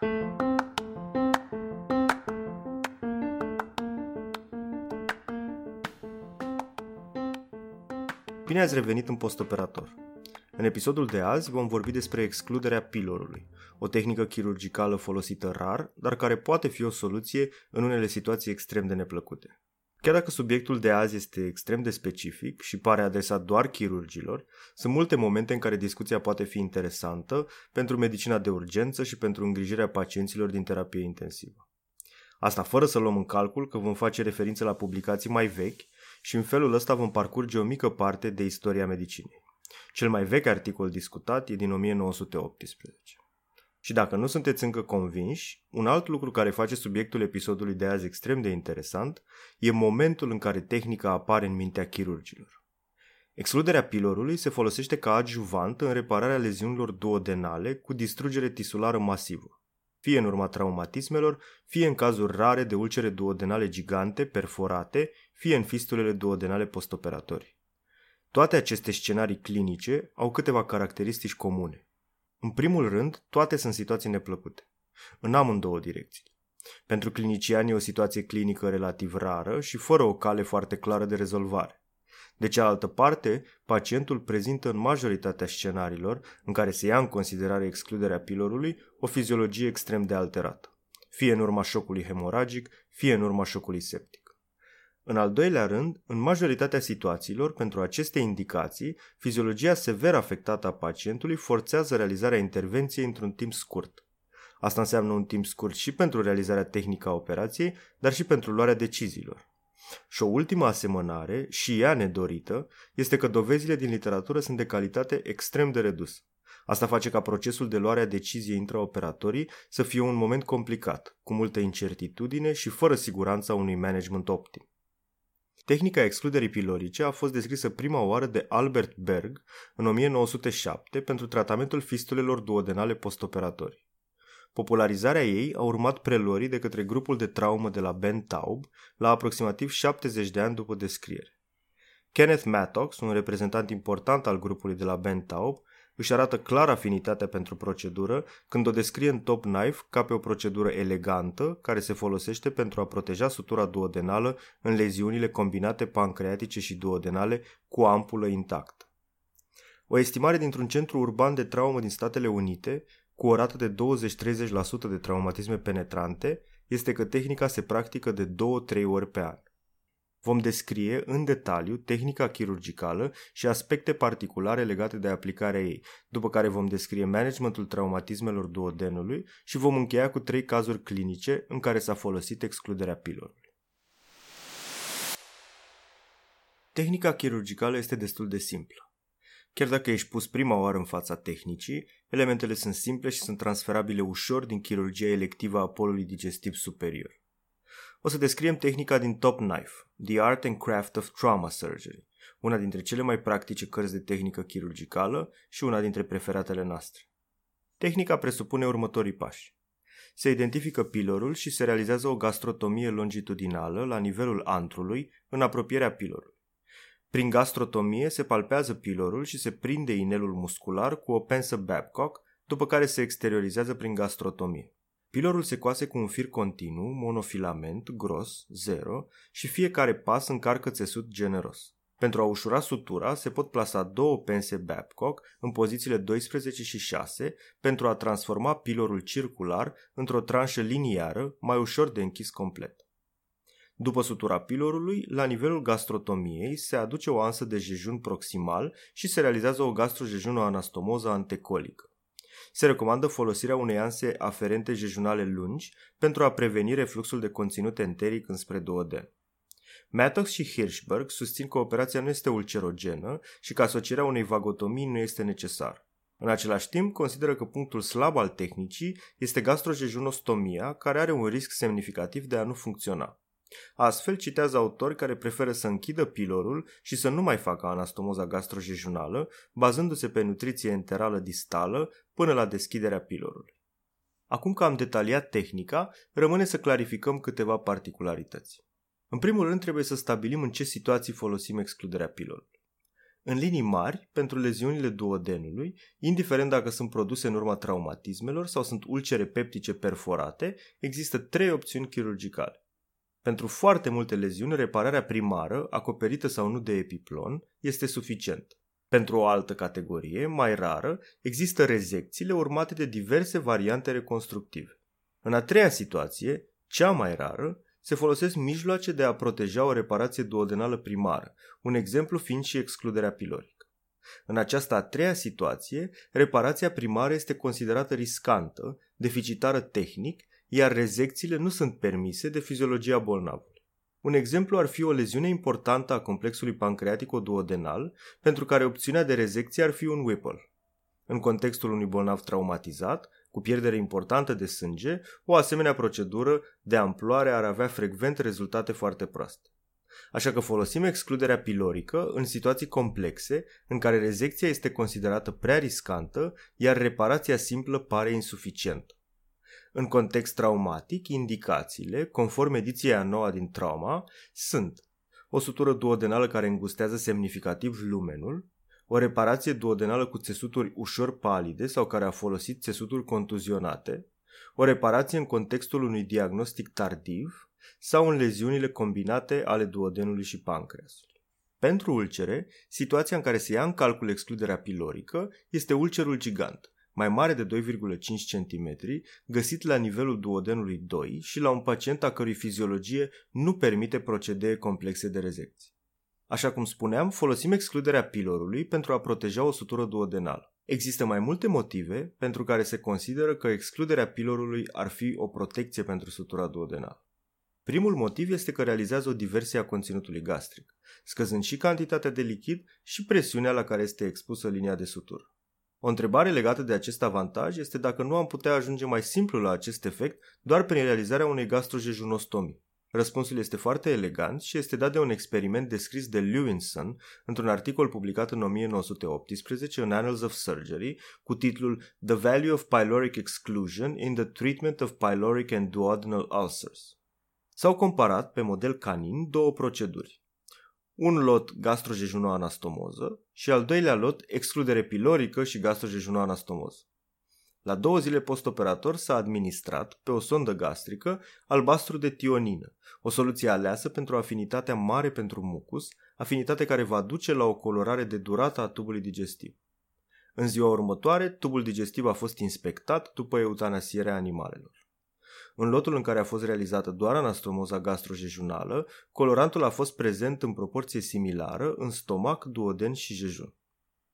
Bine ați revenit în postoperator. În episodul de azi vom vorbi despre excluderea pilorului, o tehnică chirurgicală folosită rar, dar care poate fi o soluție în unele situații extrem de neplăcute. Chiar dacă subiectul de azi este extrem de specific și pare adresat doar chirurgilor, sunt multe momente în care discuția poate fi interesantă pentru medicina de urgență și pentru îngrijirea pacienților din terapie intensivă. Asta fără să luăm în calcul că vom face referință la publicații mai vechi și în felul ăsta vom parcurge o mică parte de istoria medicinei. Cel mai vechi articol discutat e din 1918. Și dacă nu sunteți încă convinși, un alt lucru care face subiectul episodului de azi extrem de interesant e momentul în care tehnica apare în mintea chirurgilor. Excluderea pilorului se folosește ca adjuvant în repararea leziunilor duodenale cu distrugere tisulară masivă, fie în urma traumatismelor, fie în cazuri rare de ulcere duodenale gigante perforate, fie în fistulele duodenale postoperatorii. Toate aceste scenarii clinice au câteva caracteristici comune. În primul rând, toate sunt situații neplăcute, în amândouă direcții. Pentru cliniciani e o situație clinică relativ rară și fără o cale foarte clară de rezolvare. De cealaltă parte, pacientul prezintă în majoritatea scenariilor în care se ia în considerare excluderea pilorului o fiziologie extrem de alterată, fie în urma șocului hemoragic, fie în urma șocului septic. În al doilea rând, în majoritatea situațiilor, pentru aceste indicații, fiziologia sever afectată a pacientului forțează realizarea intervenției într-un timp scurt. Asta înseamnă un timp scurt și pentru realizarea tehnică a operației, dar și pentru luarea deciziilor. Și o ultimă asemănare, și ea nedorită, este că dovezile din literatură sunt de calitate extrem de redusă. Asta face ca procesul de luare a deciziei intraoperatorii să fie un moment complicat, cu multă incertitudine și fără siguranța unui management optim. Tehnica excluderii pilorice a fost descrisă prima oară de Albert Berg în 1907 pentru tratamentul fistulelor duodenale postoperatorii. Popularizarea ei a urmat preluării de către grupul de traumă de la Ben Taub la aproximativ 70 de ani după descriere. Kenneth Mattox, un reprezentant important al grupului de la Ben Taub, își arată clar afinitatea pentru procedură când o descrie în Top Knife ca pe o procedură elegantă care se folosește pentru a proteja sutura duodenală în leziunile combinate pancreatice și duodenale cu ampulă intactă. O estimare dintr-un centru urban de traumă din Statele Unite, cu o rată de 20-30% de traumatisme penetrante, este că tehnica se practică de 2-3 ori pe an. Vom descrie în detaliu tehnica chirurgicală și aspecte particulare legate de aplicarea ei, după care vom descrie managementul traumatismelor duodenului și vom încheia cu trei cazuri clinice în care s-a folosit excluderea pilorului. Tehnica chirurgicală este destul de simplă. Chiar dacă ești pus prima oară în fața tehnicii, elementele sunt simple și sunt transferabile ușor din chirurgia electivă a polului digestiv superior o să descriem tehnica din Top Knife, The Art and Craft of Trauma Surgery, una dintre cele mai practice cărți de tehnică chirurgicală și una dintre preferatele noastre. Tehnica presupune următorii pași. Se identifică pilorul și se realizează o gastrotomie longitudinală la nivelul antrului, în apropierea pilorului. Prin gastrotomie se palpează pilorul și se prinde inelul muscular cu o pensă Babcock, după care se exteriorizează prin gastrotomie. Pilorul se coase cu un fir continuu, monofilament, gros, zero și fiecare pas încarcă țesut generos. Pentru a ușura sutura, se pot plasa două pense Babcock în pozițiile 12 și 6 pentru a transforma pilorul circular într-o tranșă liniară mai ușor de închis complet. După sutura pilorului, la nivelul gastrotomiei se aduce o ansă de jejun proximal și se realizează o gastrojejună-anastomoză antecolică. Se recomandă folosirea unei anse aferente jejunale lungi pentru a preveni refluxul de conținut enteric înspre duoden. Mattox și Hirschberg susțin că operația nu este ulcerogenă și că asocierea unei vagotomii nu este necesară. În același timp, consideră că punctul slab al tehnicii este gastrojejunostomia, care are un risc semnificativ de a nu funcționa. Astfel, citează autori care preferă să închidă pilorul și să nu mai facă anastomoza gastrojejunală, bazându-se pe nutriție enterală distală până la deschiderea pilorului. Acum că am detaliat tehnica, rămâne să clarificăm câteva particularități. În primul rând, trebuie să stabilim în ce situații folosim excluderea pilorului. În linii mari, pentru leziunile duodenului, indiferent dacă sunt produse în urma traumatismelor sau sunt ulcere peptice perforate, există trei opțiuni chirurgicale. Pentru foarte multe leziuni, repararea primară, acoperită sau nu de epiplon, este suficient. Pentru o altă categorie, mai rară, există rezecțiile urmate de diverse variante reconstructive. În a treia situație, cea mai rară, se folosesc mijloace de a proteja o reparație duodenală primară, un exemplu fiind și excluderea pilorică. În această a treia situație, reparația primară este considerată riscantă, deficitară tehnic, iar rezecțiile nu sunt permise de fiziologia bolnavului. Un exemplu ar fi o leziune importantă a complexului pancreatico-duodenal, pentru care opțiunea de rezecție ar fi un Whipple. În contextul unui bolnav traumatizat, cu pierdere importantă de sânge, o asemenea procedură de amploare ar avea frecvent rezultate foarte proaste. Așa că folosim excluderea pilorică în situații complexe în care rezecția este considerată prea riscantă, iar reparația simplă pare insuficientă. În context traumatic, indicațiile, conform ediției a noua din trauma, sunt o sutură duodenală care îngustează semnificativ lumenul, o reparație duodenală cu țesuturi ușor palide sau care a folosit țesuturi contuzionate, o reparație în contextul unui diagnostic tardiv sau în leziunile combinate ale duodenului și pancreasului. Pentru ulcere, situația în care se ia în calcul excluderea pilorică este ulcerul gigant, mai mare de 2,5 cm, găsit la nivelul duodenului 2 și la un pacient a cărui fiziologie nu permite procedee complexe de rezecție. Așa cum spuneam, folosim excluderea pilorului pentru a proteja o sutură duodenală. Există mai multe motive pentru care se consideră că excluderea pilorului ar fi o protecție pentru sutura duodenală. Primul motiv este că realizează o diversie a conținutului gastric, scăzând și cantitatea de lichid și presiunea la care este expusă linia de sutură. O întrebare legată de acest avantaj este dacă nu am putea ajunge mai simplu la acest efect doar prin realizarea unei gastrojejunostomii. Răspunsul este foarte elegant și este dat de un experiment descris de Lewinson într-un articol publicat în 1918 în Annals of Surgery cu titlul The Value of Pyloric Exclusion in the Treatment of Pyloric and Duodenal Ulcers. S-au comparat pe model canin două proceduri. Un lot gastrojejunoanastomoză și al doilea lot excludere pilorică și gastrojejunoanastomoză. La două zile postoperator s-a administrat, pe o sondă gastrică, albastru de tionină, o soluție aleasă pentru afinitatea mare pentru mucus, afinitate care va duce la o colorare de durată a tubului digestiv. În ziua următoare, tubul digestiv a fost inspectat după eutanasierea animalelor. În lotul în care a fost realizată doar anastromoza gastrojejunală, colorantul a fost prezent în proporție similară în stomac, duoden și jejun.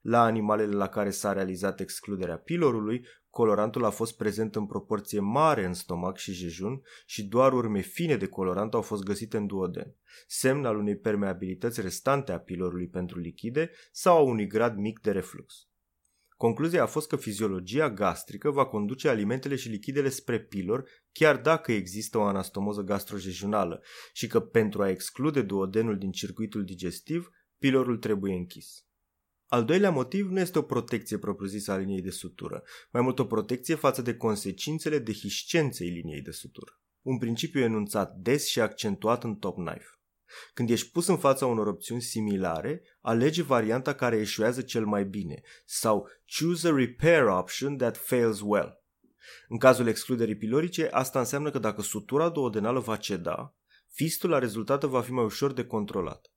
La animalele la care s-a realizat excluderea pilorului, colorantul a fost prezent în proporție mare în stomac și jejun și doar urme fine de colorant au fost găsite în duoden, semn al unei permeabilități restante a pilorului pentru lichide sau a unui grad mic de reflux. Concluzia a fost că fiziologia gastrică va conduce alimentele și lichidele spre pilor chiar dacă există o anastomoză gastrojejunală și că pentru a exclude duodenul din circuitul digestiv, pilorul trebuie închis. Al doilea motiv nu este o protecție propriu-zisă a liniei de sutură, mai mult o protecție față de consecințele dehiscenței liniei de sutură. Un principiu enunțat des și accentuat în Top Knife. Când ești pus în fața unor opțiuni similare, alege varianta care eșuează cel mai bine sau choose a repair option that fails well. În cazul excluderii pilorice, asta înseamnă că dacă sutura duodenală va ceda, fistula rezultată va fi mai ușor de controlat.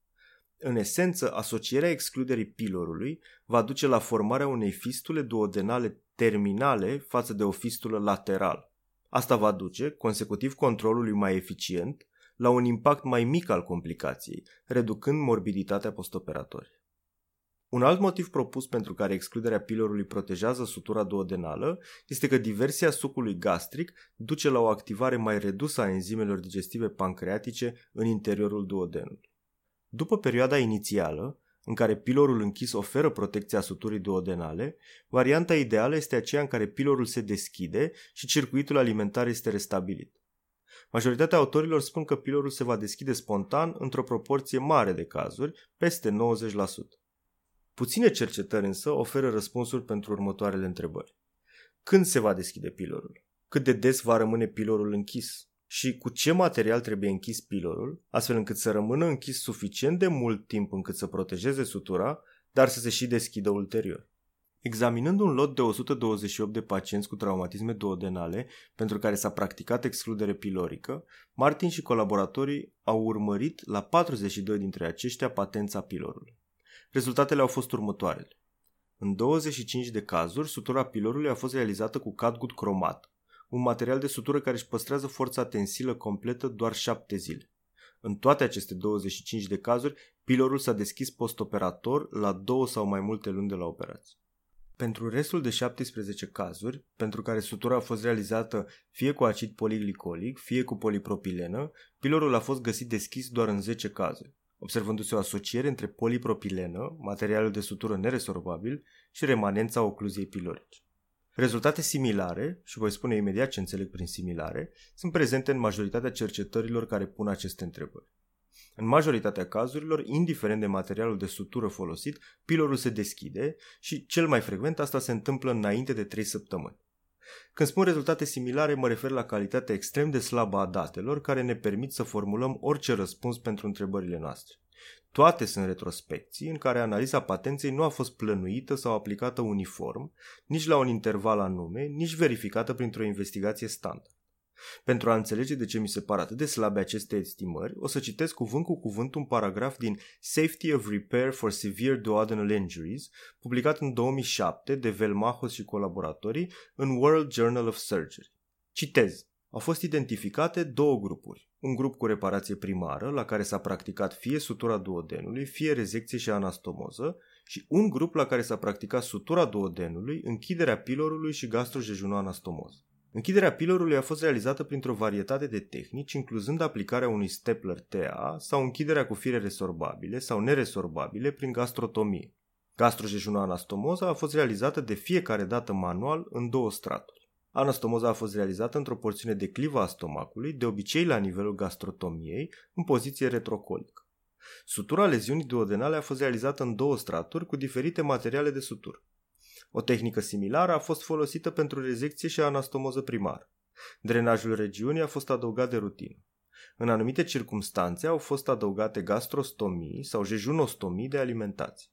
În esență, asocierea excluderii pilorului va duce la formarea unei fistule duodenale terminale față de o fistulă laterală. Asta va duce, consecutiv controlului mai eficient, la un impact mai mic al complicației, reducând morbiditatea postoperatorie. Un alt motiv propus pentru care excluderea pilorului protejează sutura duodenală este că diversia sucului gastric duce la o activare mai redusă a enzimelor digestive pancreatice în interiorul duodenului. După perioada inițială, în care pilorul închis oferă protecția suturii duodenale, varianta ideală este aceea în care pilorul se deschide și circuitul alimentar este restabilit. Majoritatea autorilor spun că pilorul se va deschide spontan într-o proporție mare de cazuri, peste 90%. Puține cercetări însă oferă răspunsuri pentru următoarele întrebări. Când se va deschide pilorul? Cât de des va rămâne pilorul închis? și cu ce material trebuie închis pilorul, astfel încât să rămână închis suficient de mult timp încât să protejeze sutura, dar să se și deschidă ulterior. Examinând un lot de 128 de pacienți cu traumatisme duodenale pentru care s-a practicat excludere pilorică, Martin și colaboratorii au urmărit la 42 dintre aceștia patența pilorului. Rezultatele au fost următoarele. În 25 de cazuri, sutura pilorului a fost realizată cu catgut cromat, un material de sutură care își păstrează forța tensilă completă doar 7 zile. În toate aceste 25 de cazuri, pilorul s-a deschis postoperator la două sau mai multe luni de la operație. Pentru restul de 17 cazuri, pentru care sutura a fost realizată fie cu acid poliglicolic, fie cu polipropilenă, pilorul a fost găsit deschis doar în 10 cazuri, observându-se o asociere între polipropilenă, materialul de sutură neresorbabil, și remanența ocluziei pilorice. Rezultate similare, și voi spune imediat ce înțeleg prin similare, sunt prezente în majoritatea cercetărilor care pun aceste întrebări. În majoritatea cazurilor, indiferent de materialul de sutură folosit, pilorul se deschide și cel mai frecvent asta se întâmplă înainte de 3 săptămâni. Când spun rezultate similare, mă refer la calitatea extrem de slabă a datelor care ne permit să formulăm orice răspuns pentru întrebările noastre. Toate sunt retrospecții în care analiza patenței nu a fost plănuită sau aplicată uniform, nici la un interval anume, nici verificată printr-o investigație standard. Pentru a înțelege de ce mi se par atât de slabe aceste estimări, o să citesc cuvânt cu cuvânt un paragraf din Safety of Repair for Severe Duodenal Injuries, publicat în 2007 de Velmachos și colaboratorii în World Journal of Surgery. Citez. Au fost identificate două grupuri. Un grup cu reparație primară, la care s-a practicat fie sutura duodenului, fie rezecție și anastomoză, și un grup la care s-a practicat sutura duodenului, închiderea pilorului și gastrojejunoanastomoză. Închiderea pilorului a fost realizată printr-o varietate de tehnici, incluzând aplicarea unui stapler TA sau închiderea cu fire resorbabile sau neresorbabile prin gastrotomie. Gastrojejunoanastomoza a fost realizată de fiecare dată manual în două straturi. Anastomoza a fost realizată într-o porțiune de clivă a stomacului, de obicei la nivelul gastrotomiei, în poziție retrocolică. Sutura leziunii duodenale a fost realizată în două straturi cu diferite materiale de sutură. O tehnică similară a fost folosită pentru rezecție și anastomoză primară. Drenajul regiunii a fost adăugat de rutină. În anumite circumstanțe au fost adăugate gastrostomii sau jejunostomii de alimentație.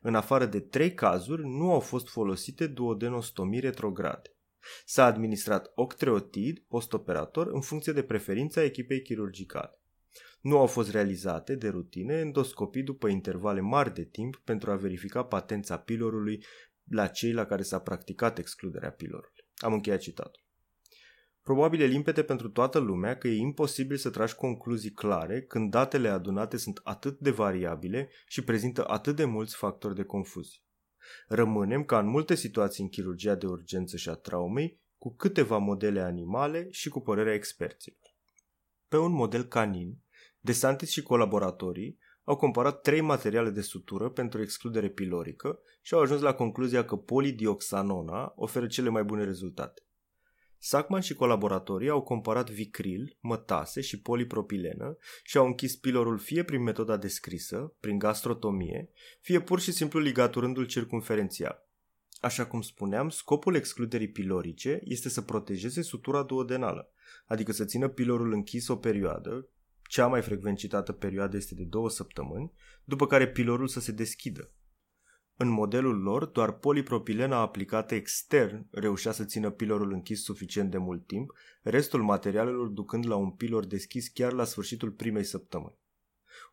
În afară de trei cazuri, nu au fost folosite duodenostomii retrograde. S-a administrat octreotid postoperator în funcție de preferința echipei chirurgicale. Nu au fost realizate de rutine endoscopii după intervale mari de timp pentru a verifica patența pilorului la cei la care s-a practicat excluderea pilorului. Am încheiat citatul. Probabil e limpede pentru toată lumea că e imposibil să tragi concluzii clare când datele adunate sunt atât de variabile și prezintă atât de mulți factori de confuzie. Rămânem, ca în multe situații în chirurgia de urgență și a traumei, cu câteva modele animale și cu părerea experților. Pe un model canin, DeSantis și colaboratorii au comparat trei materiale de sutură pentru excludere pilorică și au ajuns la concluzia că polidioxanona oferă cele mai bune rezultate. Sackman și colaboratorii au comparat vicril, mătase și polipropilenă și au închis pilorul fie prin metoda descrisă, prin gastrotomie, fie pur și simplu ligaturându-l circumferențial. Așa cum spuneam, scopul excluderii pilorice este să protejeze sutura duodenală, adică să țină pilorul închis o perioadă, cea mai frecvent citată perioadă este de două săptămâni, după care pilorul să se deschidă. În modelul lor, doar polipropilena aplicată extern reușea să țină pilorul închis suficient de mult timp, restul materialelor ducând la un pilor deschis chiar la sfârșitul primei săptămâni.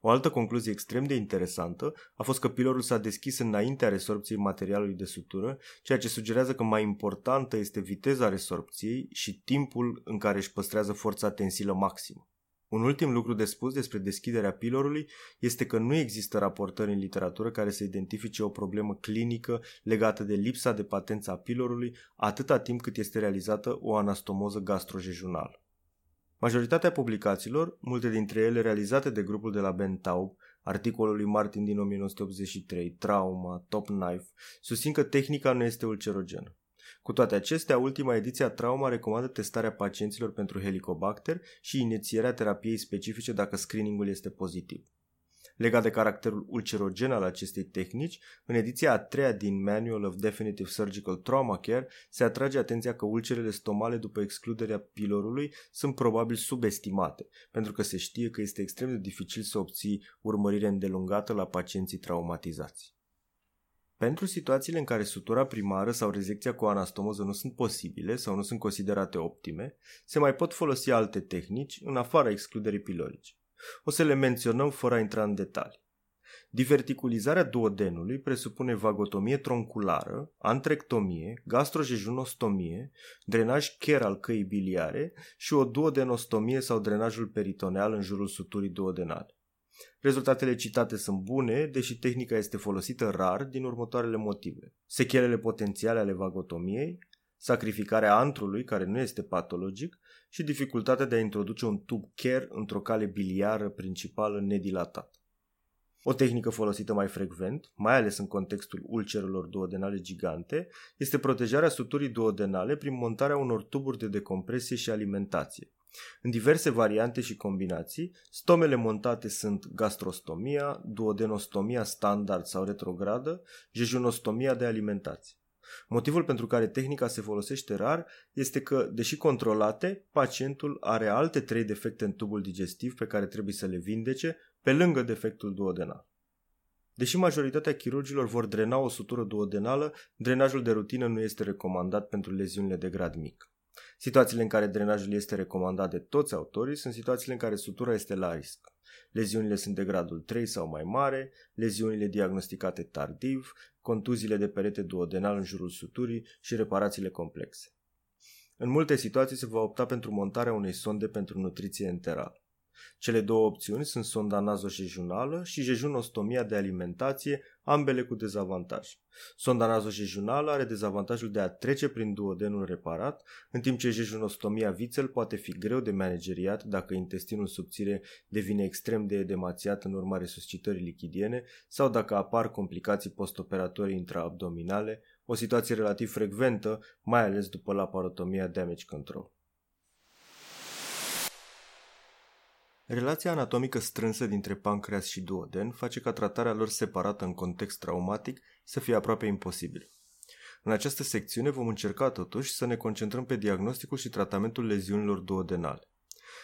O altă concluzie extrem de interesantă a fost că pilorul s-a deschis înaintea resorpției materialului de sutură, ceea ce sugerează că mai importantă este viteza resorpției și timpul în care își păstrează forța tensilă maximă. Un ultim lucru de spus despre deschiderea pilorului este că nu există raportări în literatură care să identifice o problemă clinică legată de lipsa de patență a pilorului atâta timp cât este realizată o anastomoză gastrojejunală. Majoritatea publicațiilor, multe dintre ele realizate de grupul de la Ben Taub, articolul lui Martin din 1983, Trauma, Top Knife, susțin că tehnica nu este ulcerogenă. Cu toate acestea, ultima ediție a Trauma recomandă testarea pacienților pentru Helicobacter și inițierea terapiei specifice dacă screeningul este pozitiv. Legat de caracterul ulcerogen al acestei tehnici, în ediția a treia din Manual of Definitive Surgical Trauma Care se atrage atenția că ulcerele stomale după excluderea pilorului sunt probabil subestimate, pentru că se știe că este extrem de dificil să obții urmărire îndelungată la pacienții traumatizați. Pentru situațiile în care sutura primară sau rezecția cu anastomoză nu sunt posibile sau nu sunt considerate optime, se mai pot folosi alte tehnici în afara excluderii pilorice. O să le menționăm fără a intra în detalii. Diverticulizarea duodenului presupune vagotomie tronculară, antrectomie, gastrojejunostomie, drenaj chiar al căii biliare și o duodenostomie sau drenajul peritoneal în jurul suturii duodenale. Rezultatele citate sunt bune, deși tehnica este folosită rar din următoarele motive. Sechelele potențiale ale vagotomiei, sacrificarea antrului, care nu este patologic, și dificultatea de a introduce un tub care într-o cale biliară principală nedilatată. O tehnică folosită mai frecvent, mai ales în contextul ulcerelor duodenale gigante, este protejarea suturii duodenale prin montarea unor tuburi de decompresie și alimentație. În diverse variante și combinații, stomele montate sunt gastrostomia, duodenostomia standard sau retrogradă, jejunostomia de alimentație. Motivul pentru care tehnica se folosește rar este că, deși controlate, pacientul are alte trei defecte în tubul digestiv pe care trebuie să le vindece, pe lângă defectul duodenal. Deși majoritatea chirurgilor vor drena o sutură duodenală, drenajul de rutină nu este recomandat pentru leziunile de grad mic. Situațiile în care drenajul este recomandat de toți autorii sunt situațiile în care sutura este la risc. Leziunile sunt de gradul 3 sau mai mare, leziunile diagnosticate tardiv, contuziile de perete duodenal în jurul suturii și reparațiile complexe. În multe situații se va opta pentru montarea unei sonde pentru nutriție enterală. Cele două opțiuni sunt sonda nazojejunală și jejunostomia de alimentație, ambele cu dezavantaj. Sonda nazojejunală are dezavantajul de a trece prin duodenul reparat, în timp ce jejunostomia vițel poate fi greu de manageriat dacă intestinul subțire devine extrem de edemațiat în urma resuscitării lichidiene sau dacă apar complicații postoperatorii intraabdominale, o situație relativ frecventă, mai ales după laparotomia damage control. Relația anatomică strânsă dintre pancreas și duoden face ca tratarea lor separată în context traumatic să fie aproape imposibil. În această secțiune vom încerca totuși să ne concentrăm pe diagnosticul și tratamentul leziunilor duodenale.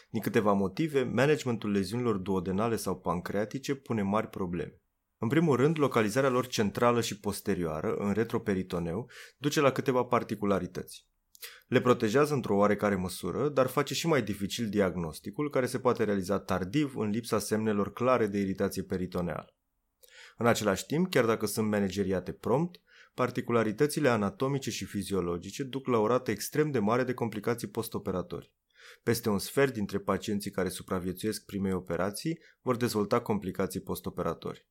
Din câteva motive, managementul leziunilor duodenale sau pancreatice pune mari probleme. În primul rând, localizarea lor centrală și posterioară, în retroperitoneu, duce la câteva particularități. Le protejează într-o oarecare măsură, dar face și mai dificil diagnosticul, care se poate realiza tardiv în lipsa semnelor clare de iritație peritoneală. În același timp, chiar dacă sunt manageriate prompt, particularitățile anatomice și fiziologice duc la o rată extrem de mare de complicații postoperatorii. Peste un sfert dintre pacienții care supraviețuiesc primei operații vor dezvolta complicații postoperatorii.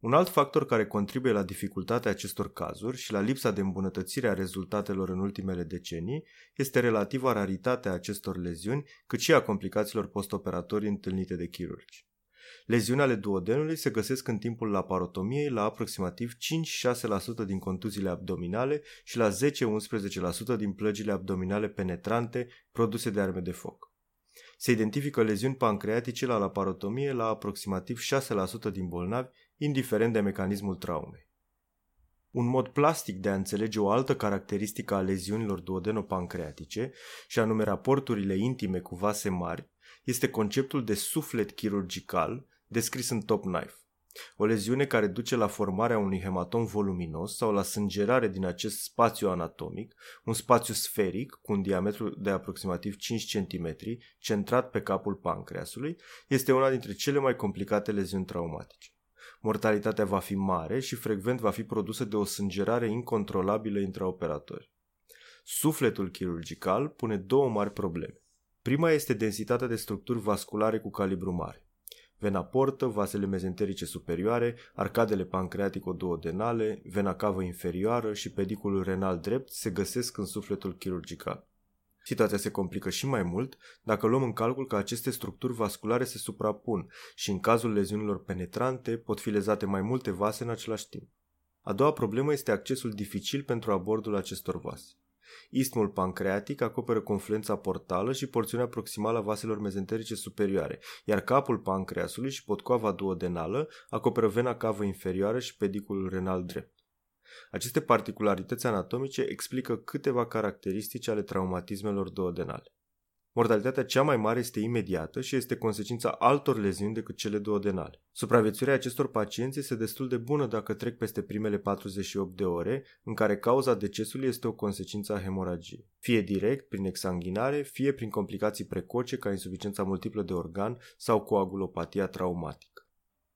Un alt factor care contribuie la dificultatea acestor cazuri și la lipsa de îmbunătățire a rezultatelor în ultimele decenii este relativa raritatea acestor leziuni, cât și a complicațiilor postoperatorii întâlnite de chirurgi. Leziunile ale duodenului se găsesc în timpul laparotomiei la aproximativ 5-6% din contuziile abdominale și la 10-11% din plăgile abdominale penetrante produse de arme de foc. Se identifică leziuni pancreatice la laparotomie la aproximativ 6% din bolnavi indiferent de mecanismul traumei. Un mod plastic de a înțelege o altă caracteristică a leziunilor duodenopancreatice, și anume raporturile intime cu vase mari, este conceptul de suflet chirurgical descris în Top Knife. O leziune care duce la formarea unui hematom voluminos sau la sângerare din acest spațiu anatomic, un spațiu sferic cu un diametru de aproximativ 5 cm, centrat pe capul pancreasului, este una dintre cele mai complicate leziuni traumatice mortalitatea va fi mare și frecvent va fi produsă de o sângerare incontrolabilă între operatori. Sufletul chirurgical pune două mari probleme. Prima este densitatea de structuri vasculare cu calibru mare. Vena portă, vasele mezenterice superioare, arcadele pancreatico-duodenale, vena cavă inferioară și pediculul renal drept se găsesc în sufletul chirurgical. Situația se complică și mai mult dacă luăm în calcul că aceste structuri vasculare se suprapun și în cazul leziunilor penetrante pot fi lezate mai multe vase în același timp. A doua problemă este accesul dificil pentru abordul acestor vase. Istmul pancreatic acoperă confluența portală și porțiunea proximală a vaselor mezenterice superioare, iar capul pancreasului și potcoava duodenală acoperă vena cavă inferioară și pediculul renal drept. Aceste particularități anatomice explică câteva caracteristici ale traumatismelor duodenale. Mortalitatea cea mai mare este imediată și este consecința altor leziuni decât cele duodenale. Supraviețuirea acestor pacienți este destul de bună dacă trec peste primele 48 de ore, în care cauza decesului este o consecință a hemoragiei, fie direct, prin exsanguinare, fie prin complicații precoce ca insuficiența multiplă de organ sau coagulopatia traumatică.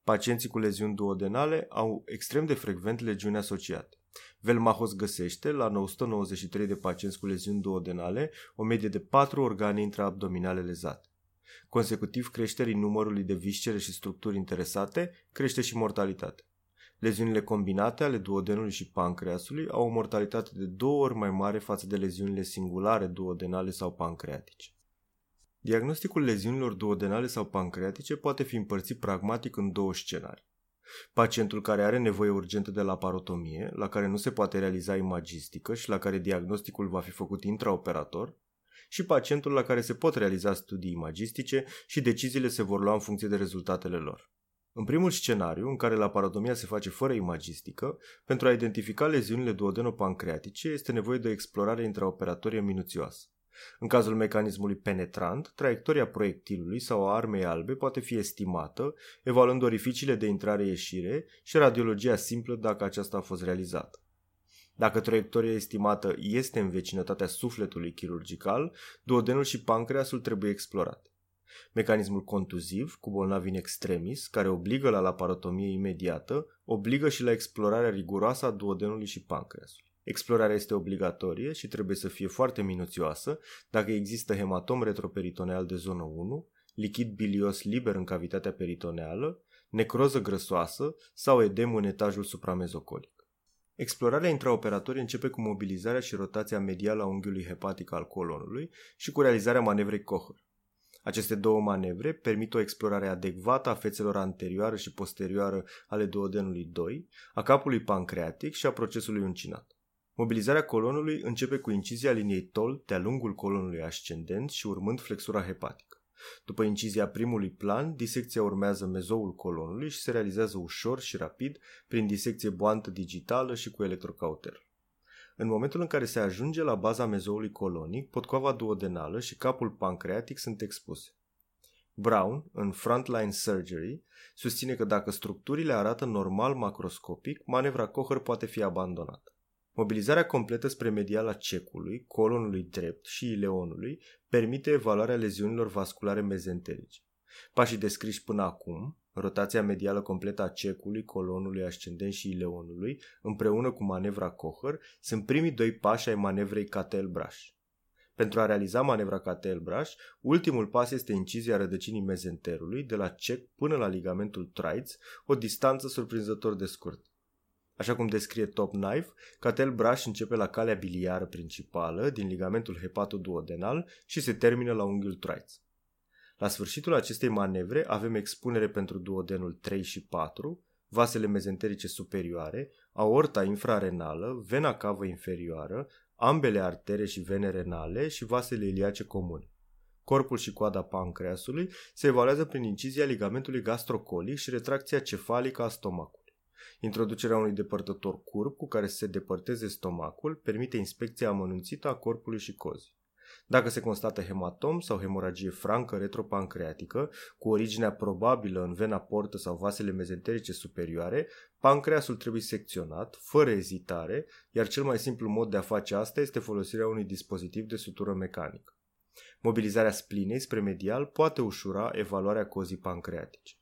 Pacienții cu leziuni duodenale au extrem de frecvent legiuni asociate. Velmahos găsește, la 993 de pacienți cu leziuni duodenale, o medie de 4 organe intraabdominale lezate. Consecutiv creșterii numărului de viscere și structuri interesate, crește și mortalitatea. Leziunile combinate ale duodenului și pancreasului au o mortalitate de două ori mai mare față de leziunile singulare duodenale sau pancreatice. Diagnosticul leziunilor duodenale sau pancreatice poate fi împărțit pragmatic în două scenarii. Pacientul care are nevoie urgentă de laparotomie, la care nu se poate realiza imagistică și la care diagnosticul va fi făcut intraoperator, și pacientul la care se pot realiza studii imagistice și deciziile se vor lua în funcție de rezultatele lor. În primul scenariu, în care laparotomia se face fără imagistică, pentru a identifica leziunile duodenopancreatice este nevoie de o explorare intraoperatorie minuțioasă. În cazul mecanismului penetrant, traiectoria proiectilului sau a armei albe poate fi estimată, evaluând orificiile de intrare-ieșire și radiologia simplă dacă aceasta a fost realizată. Dacă traiectoria estimată este în vecinătatea sufletului chirurgical, duodenul și pancreasul trebuie explorate. Mecanismul contuziv, cu bolnavi în extremis, care obligă la laparotomie imediată, obligă și la explorarea riguroasă a duodenului și pancreasului. Explorarea este obligatorie și trebuie să fie foarte minuțioasă dacă există hematom retroperitoneal de zonă 1, lichid bilios liber în cavitatea peritoneală, necroză grăsoasă sau edem în etajul supramezocolic. Explorarea intraoperatorie începe cu mobilizarea și rotația medială a unghiului hepatic al colonului și cu realizarea manevrei Kocher. Aceste două manevre permit o explorare adecvată a fețelor anterioară și posterioară ale duodenului 2, a capului pancreatic și a procesului uncinat. Mobilizarea colonului începe cu incizia liniei tol de-a lungul colonului ascendent și urmând flexura hepatică. După incizia primului plan, disecția urmează mezoul colonului și se realizează ușor și rapid prin disecție boantă digitală și cu electrocauter. În momentul în care se ajunge la baza mezoului colonic, potcoava duodenală și capul pancreatic sunt expuse. Brown, în Frontline Surgery, susține că dacă structurile arată normal macroscopic, manevra Kocher poate fi abandonată. Mobilizarea completă spre mediala cecului, colonului drept și ileonului permite evaluarea leziunilor vasculare mezenterice. Pașii descriși până acum, rotația medială completă a cecului, colonului ascendent și ileonului, împreună cu manevra Kocher, sunt primii doi pași ai manevrei Catel-Braș. Pentru a realiza manevra Catel-Braș, ultimul pas este incizia rădăcinii mezenterului de la cec până la ligamentul Trites, o distanță surprinzător de scurtă. Așa cum descrie Top Knife, Catel Braș începe la calea biliară principală din ligamentul hepatoduodenal și se termină la unghiul Trites. La sfârșitul acestei manevre avem expunere pentru duodenul 3 și 4, vasele mezenterice superioare, aorta infrarenală, vena cavă inferioară, ambele artere și vene renale și vasele iliace comune. Corpul și coada pancreasului se evaluează prin incizia ligamentului gastrocolic și retracția cefalică a stomacului. Introducerea unui depărtător curb cu care să se depărteze stomacul permite inspecția amănunțită a corpului și cozii. Dacă se constată hematom sau hemoragie francă retropancreatică, cu originea probabilă în vena portă sau vasele mezenterice superioare, pancreasul trebuie secționat, fără ezitare, iar cel mai simplu mod de a face asta este folosirea unui dispozitiv de sutură mecanică. Mobilizarea splinei spre medial poate ușura evaluarea cozii pancreatice.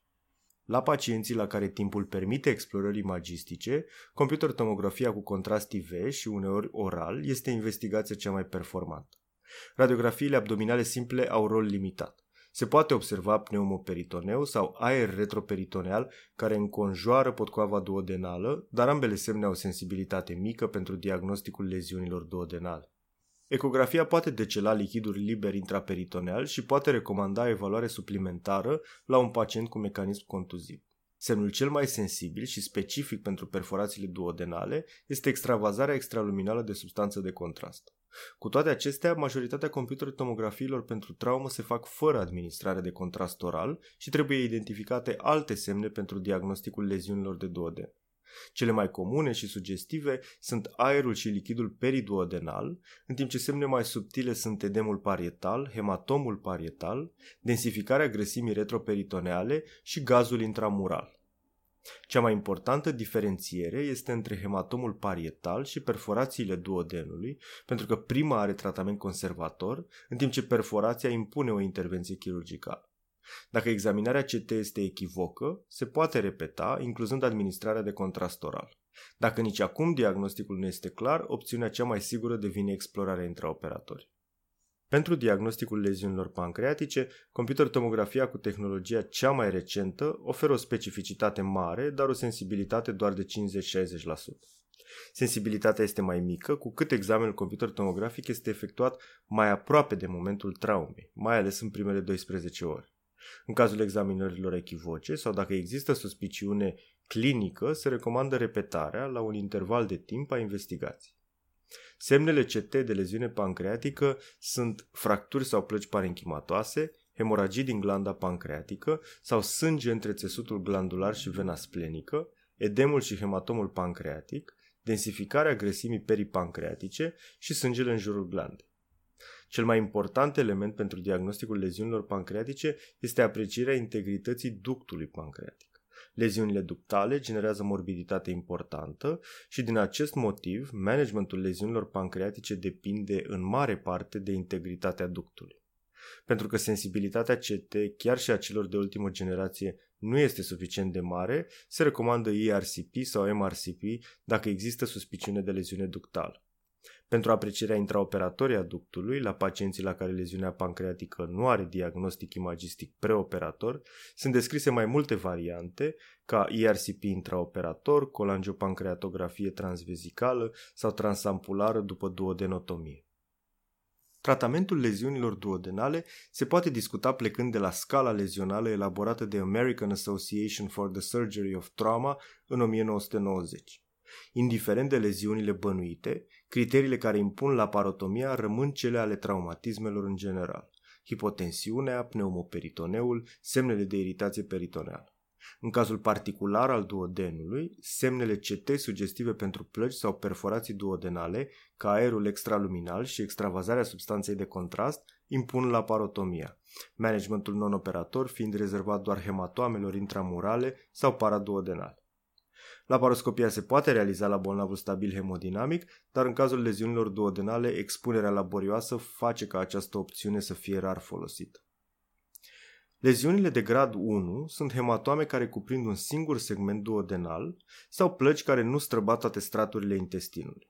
La pacienții la care timpul permite explorări imagistice, computer tomografia cu contrast IV și uneori oral este investigația cea mai performantă. Radiografiile abdominale simple au rol limitat. Se poate observa pneumoperitoneu sau aer retroperitoneal care înconjoară potcoava duodenală, dar ambele semne au sensibilitate mică pentru diagnosticul leziunilor duodenale. Ecografia poate decela lichiduri liber intraperitoneal și poate recomanda evaluare suplimentară la un pacient cu mecanism contuziv. Semnul cel mai sensibil și specific pentru perforațiile duodenale este extravazarea extraluminală de substanță de contrast. Cu toate acestea, majoritatea computer-tomografiilor pentru traumă se fac fără administrare de contrast oral și trebuie identificate alte semne pentru diagnosticul leziunilor de duoden. Cele mai comune și sugestive sunt aerul și lichidul periduodenal, în timp ce semne mai subtile sunt edemul parietal, hematomul parietal, densificarea grăsimii retroperitoneale și gazul intramural. Cea mai importantă diferențiere este între hematomul parietal și perforațiile duodenului, pentru că prima are tratament conservator, în timp ce perforația impune o intervenție chirurgicală. Dacă examinarea CT este echivocă, se poate repeta, incluzând administrarea de contrast oral. Dacă nici acum diagnosticul nu este clar, opțiunea cea mai sigură devine explorarea intraoperatorie. Pentru diagnosticul leziunilor pancreatice, computertomografia cu tehnologia cea mai recentă oferă o specificitate mare, dar o sensibilitate doar de 50-60%. Sensibilitatea este mai mică, cu cât examenul computer tomografic este efectuat mai aproape de momentul traumei, mai ales în primele 12 ore. În cazul examinărilor echivoce sau dacă există suspiciune clinică, se recomandă repetarea la un interval de timp a investigației. Semnele CT de leziune pancreatică sunt fracturi sau plăci parenchimatoase, hemoragii din glanda pancreatică sau sânge între țesutul glandular și vena splenică, edemul și hematomul pancreatic, densificarea grăsimii peripancreatice și sângele în jurul glandei. Cel mai important element pentru diagnosticul leziunilor pancreatice este aprecierea integrității ductului pancreatic. Leziunile ductale generează morbiditate importantă și din acest motiv managementul leziunilor pancreatice depinde în mare parte de integritatea ductului. Pentru că sensibilitatea CT, chiar și a celor de ultimă generație, nu este suficient de mare, se recomandă IRCP sau MRCP dacă există suspiciune de leziune ductală. Pentru aprecierea intraoperatorie a ductului la pacienții la care leziunea pancreatică nu are diagnostic imagistic preoperator, sunt descrise mai multe variante, ca IRCP intraoperator, colangiopancreatografie transvezicală sau transampulară după duodenotomie. Tratamentul leziunilor duodenale se poate discuta plecând de la scala lezională elaborată de American Association for the Surgery of Trauma în 1990. Indiferent de leziunile bănuite, criteriile care impun laparotomia rămân cele ale traumatismelor în general. Hipotensiunea, pneumoperitoneul, semnele de iritație peritoneală. În cazul particular al duodenului, semnele CT sugestive pentru plăci sau perforații duodenale, ca aerul extraluminal și extravazarea substanței de contrast, impun laparotomia, managementul non-operator fiind rezervat doar hematoamelor intramurale sau paraduodenale. Laparoscopia se poate realiza la bolnavul stabil hemodinamic, dar în cazul leziunilor duodenale, expunerea laborioasă face ca această opțiune să fie rar folosită. Leziunile de grad 1 sunt hematoame care cuprind un singur segment duodenal sau plăci care nu străbat toate straturile intestinului.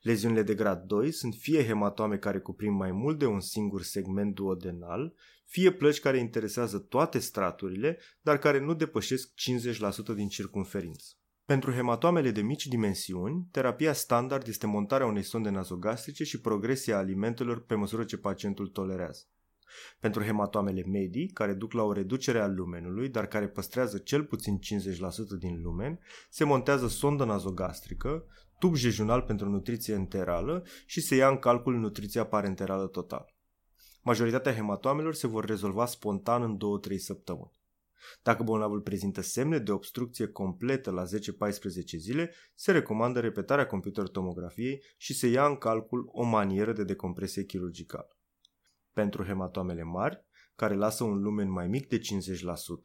Leziunile de grad 2 sunt fie hematoame care cuprind mai mult de un singur segment duodenal, fie plăci care interesează toate straturile, dar care nu depășesc 50% din circumferință. Pentru hematoamele de mici dimensiuni, terapia standard este montarea unei sonde nazogastrice și progresia alimentelor pe măsură ce pacientul tolerează. Pentru hematoamele medii, care duc la o reducere a lumenului, dar care păstrează cel puțin 50% din lumen, se montează sondă nazogastrică, tub jejunal pentru nutriție enterală și se ia în calcul nutriția parenterală totală. Majoritatea hematoamelor se vor rezolva spontan în 2-3 săptămâni. Dacă bolnavul prezintă semne de obstrucție completă la 10-14 zile, se recomandă repetarea computer tomografiei și se ia în calcul o manieră de decompresie chirurgicală. Pentru hematoamele mari, care lasă un lumen mai mic de 50%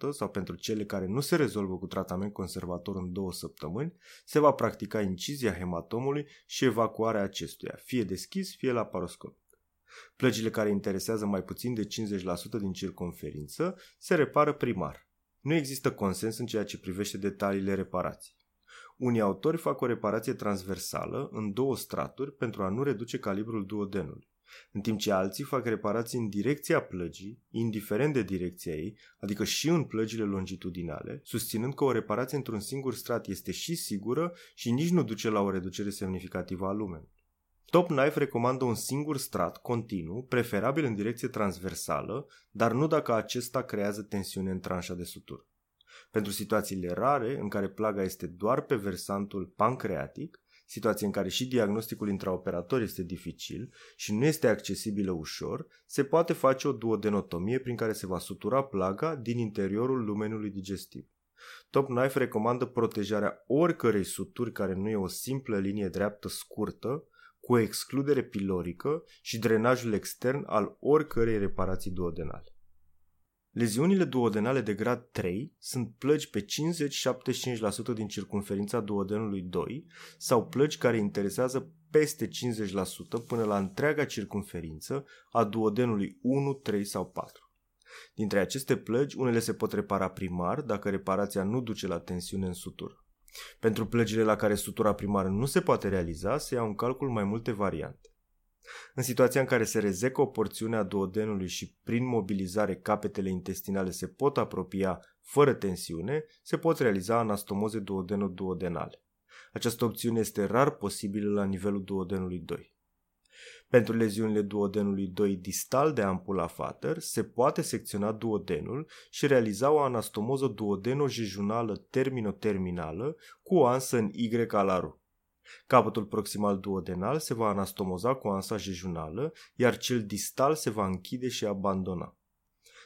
sau pentru cele care nu se rezolvă cu tratament conservator în două săptămâni, se va practica incizia hematomului și evacuarea acestuia, fie deschis, fie la paroscop. Plăgile care interesează mai puțin de 50% din circumferință se repară primar. Nu există consens în ceea ce privește detaliile reparației. Unii autori fac o reparație transversală în două straturi pentru a nu reduce calibrul duodenului, în timp ce alții fac reparații în direcția plăgii, indiferent de direcția ei, adică și în plăgile longitudinale, susținând că o reparație într-un singur strat este și sigură și nici nu duce la o reducere semnificativă a lumenului. Top Knife recomandă un singur strat continuu, preferabil în direcție transversală, dar nu dacă acesta creează tensiune în tranșa de sutură. Pentru situațiile rare, în care plaga este doar pe versantul pancreatic, situație în care și diagnosticul intraoperator este dificil și nu este accesibilă ușor, se poate face o duodenotomie prin care se va sutura plaga din interiorul lumenului digestiv. Top Knife recomandă protejarea oricărei suturi care nu e o simplă linie dreaptă scurtă, cu o excludere pilorică și drenajul extern al oricărei reparații duodenale. Leziunile duodenale de grad 3 sunt plăgi pe 50-75% din circunferința duodenului 2 sau plăgi care interesează peste 50% până la întreaga circunferință a duodenului 1, 3 sau 4. Dintre aceste plăgi, unele se pot repara primar dacă reparația nu duce la tensiune în sutură. Pentru plăgile la care sutura primară nu se poate realiza, se iau în calcul mai multe variante. În situația în care se rezecă o porțiune a duodenului și prin mobilizare capetele intestinale se pot apropia fără tensiune, se pot realiza anastomoze duodeno-duodenale. Această opțiune este rar posibilă la nivelul duodenului 2. Pentru leziunile duodenului 2 distal de ampula fater, se poate secționa duodenul și realiza o anastomoză duodeno-jejunală termino-terminală cu o ansă în Y alaru. Capătul proximal duodenal se va anastomoza cu ansa jejunală, iar cel distal se va închide și abandona.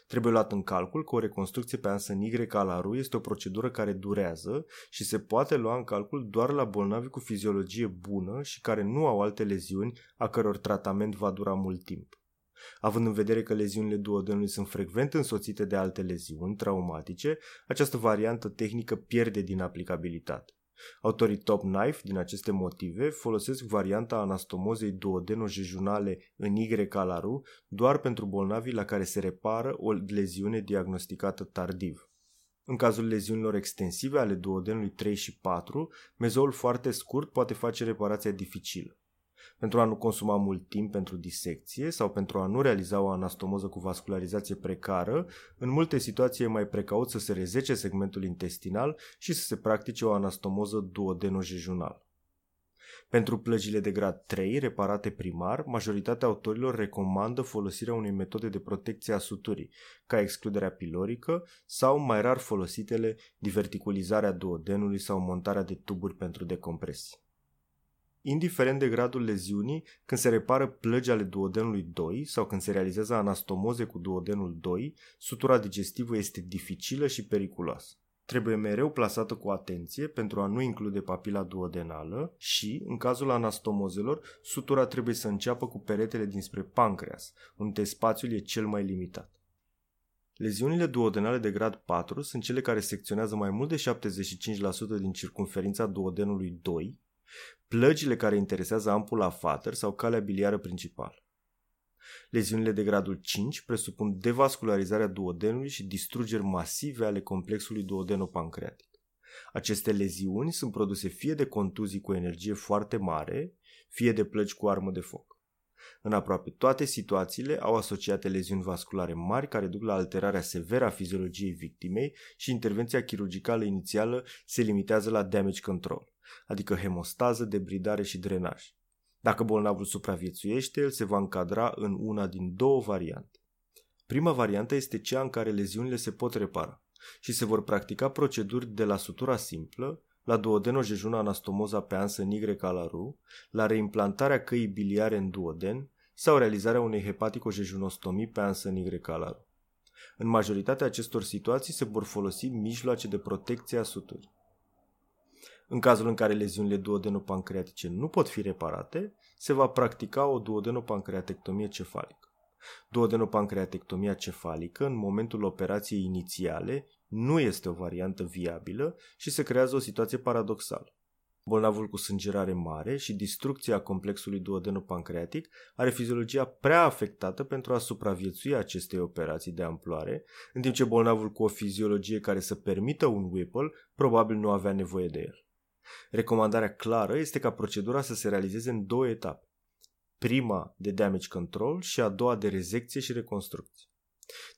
Trebuie luat în calcul că o reconstrucție pe ansă în Y alaru este o procedură care durează și se poate lua în calcul doar la bolnavi cu fiziologie bună și care nu au alte leziuni a căror tratament va dura mult timp. Având în vedere că leziunile duodenului sunt frecvent însoțite de alte leziuni traumatice, această variantă tehnică pierde din aplicabilitate. Autorii Top Knife, din aceste motive, folosesc varianta anastomozei duodenojejunale în Y calaru doar pentru bolnavii la care se repară o leziune diagnosticată tardiv. În cazul leziunilor extensive ale duodenului 3 și 4, mezoul foarte scurt poate face reparația dificilă pentru a nu consuma mult timp pentru disecție sau pentru a nu realiza o anastomoză cu vascularizație precară, în multe situații e mai precaut să se rezece segmentul intestinal și să se practice o anastomoză duodenojejunală. Pentru plăgile de grad 3, reparate primar, majoritatea autorilor recomandă folosirea unei metode de protecție a suturii, ca excluderea pilorică sau, mai rar folositele, diverticulizarea duodenului sau montarea de tuburi pentru decompresie. Indiferent de gradul leziunii, când se repară plăgi ale duodenului 2 sau când se realizează anastomoze cu duodenul 2, sutura digestivă este dificilă și periculoasă. Trebuie mereu plasată cu atenție pentru a nu include papila duodenală și, în cazul anastomozelor, sutura trebuie să înceapă cu peretele dinspre pancreas, unde spațiul e cel mai limitat. Leziunile duodenale de grad 4 sunt cele care secționează mai mult de 75% din circunferința duodenului 2 plăgile care interesează ampula fater sau calea biliară principală. Leziunile de gradul 5 presupun devascularizarea duodenului și distrugeri masive ale complexului duodenopancreatic. Aceste leziuni sunt produse fie de contuzii cu energie foarte mare, fie de plăgi cu armă de foc. În aproape toate situațiile au asociate leziuni vasculare mari care duc la alterarea severă a fiziologiei victimei și intervenția chirurgicală inițială se limitează la damage control adică hemostază, debridare și drenaj. Dacă bolnavul supraviețuiește, el se va încadra în una din două variante. Prima variantă este cea în care leziunile se pot repara și se vor practica proceduri de la sutura simplă, la duodenojejuna anastomoza pe ansă în Y calaru, la reimplantarea căii biliare în duoden sau realizarea unei hepaticojejunostomii pe ansă în Y calaru. În majoritatea acestor situații se vor folosi mijloace de protecție a suturii. În cazul în care leziunile duodenopancreatice nu pot fi reparate, se va practica o duodenopancreatectomie cefalică. Duodenopancreatectomia cefalică, în momentul operației inițiale, nu este o variantă viabilă și se creează o situație paradoxală. Bolnavul cu sângerare mare și distrucția complexului duodenopancreatic are fiziologia prea afectată pentru a supraviețui acestei operații de amploare, în timp ce bolnavul cu o fiziologie care să permită un Whipple probabil nu avea nevoie de el. Recomandarea clară este ca procedura să se realizeze în două etape. Prima de damage control și a doua de rezecție și reconstrucție.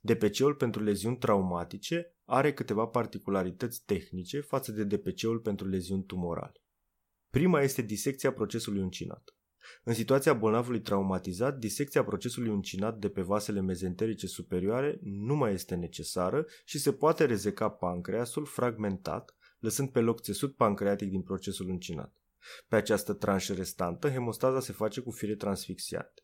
DPC-ul pentru leziuni traumatice are câteva particularități tehnice față de DPC-ul pentru leziuni tumorale. Prima este disecția procesului uncinat. În situația bolnavului traumatizat, disecția procesului uncinat de pe vasele mezenterice superioare nu mai este necesară și se poate rezeca pancreasul fragmentat lăsând pe loc țesut pancreatic din procesul încinat. Pe această tranșă restantă, hemostaza se face cu fire transfixiate.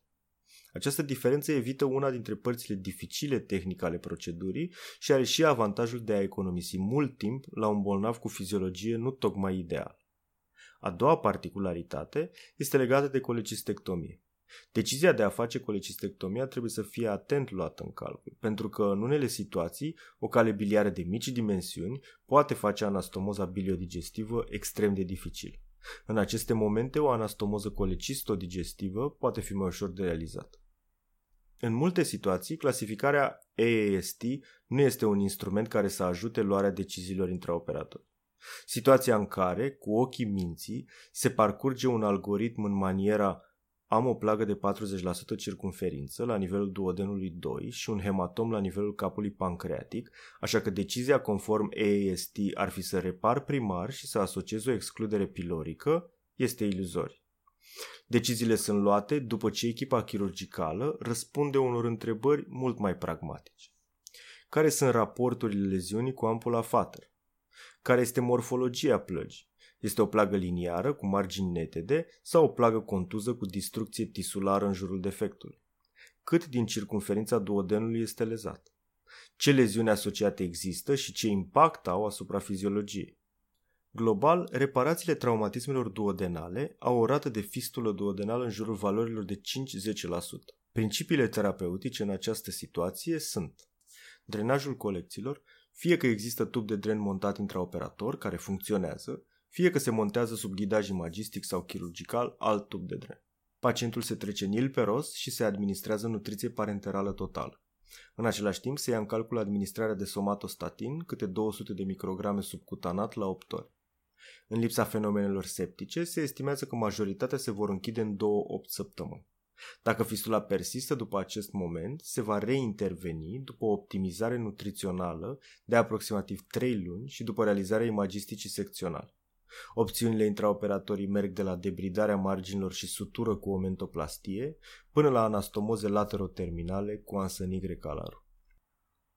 Această diferență evită una dintre părțile dificile tehnic ale procedurii și are și avantajul de a economisi mult timp la un bolnav cu fiziologie nu tocmai ideal. A doua particularitate este legată de colecistectomie. Decizia de a face colecistectomia trebuie să fie atent luată în calcul, pentru că în unele situații o cale biliară de mici dimensiuni poate face anastomoza biliodigestivă extrem de dificil. În aceste momente, o anastomoză colecistodigestivă poate fi mai ușor de realizat. În multe situații, clasificarea AAST nu este un instrument care să ajute luarea deciziilor intraoperatori. Situația în care, cu ochii minții, se parcurge un algoritm în maniera am o plagă de 40% circumferință la nivelul duodenului 2 și un hematom la nivelul capului pancreatic, așa că decizia conform AAST ar fi să repar primar și să asociez o excludere pilorică, este iluzori. Deciziile sunt luate după ce echipa chirurgicală răspunde unor întrebări mult mai pragmatice. Care sunt raporturile leziunii cu ampula fater? Care este morfologia plăgii? Este o plagă liniară cu margini netede sau o plagă contuză cu distrucție tisulară în jurul defectului? Cât din circunferința duodenului este lezat? Ce leziuni asociate există și ce impact au asupra fiziologiei? Global, reparațiile traumatismelor duodenale au o rată de fistulă duodenală în jurul valorilor de 5-10%. Principiile terapeutice în această situație sunt drenajul colecțiilor, fie că există tub de dren montat intraoperator care funcționează, fie că se montează sub ghidaj imagistic sau chirurgical alt tub de dren. Pacientul se trece nil pe ros și se administrează nutriție parenterală totală. În același timp se ia în calcul administrarea de somatostatin, câte 200 de micrograme subcutanat la 8 ori. În lipsa fenomenelor septice, se estimează că majoritatea se vor închide în 2-8 săptămâni. Dacă fistula persistă după acest moment, se va reinterveni după o optimizare nutrițională de aproximativ 3 luni și după realizarea imagisticii secționale. Opțiunile intraoperatorii merg de la debridarea marginilor și sutură cu omentoplastie până la anastomoze lateroterminale cu ansănig recalaru.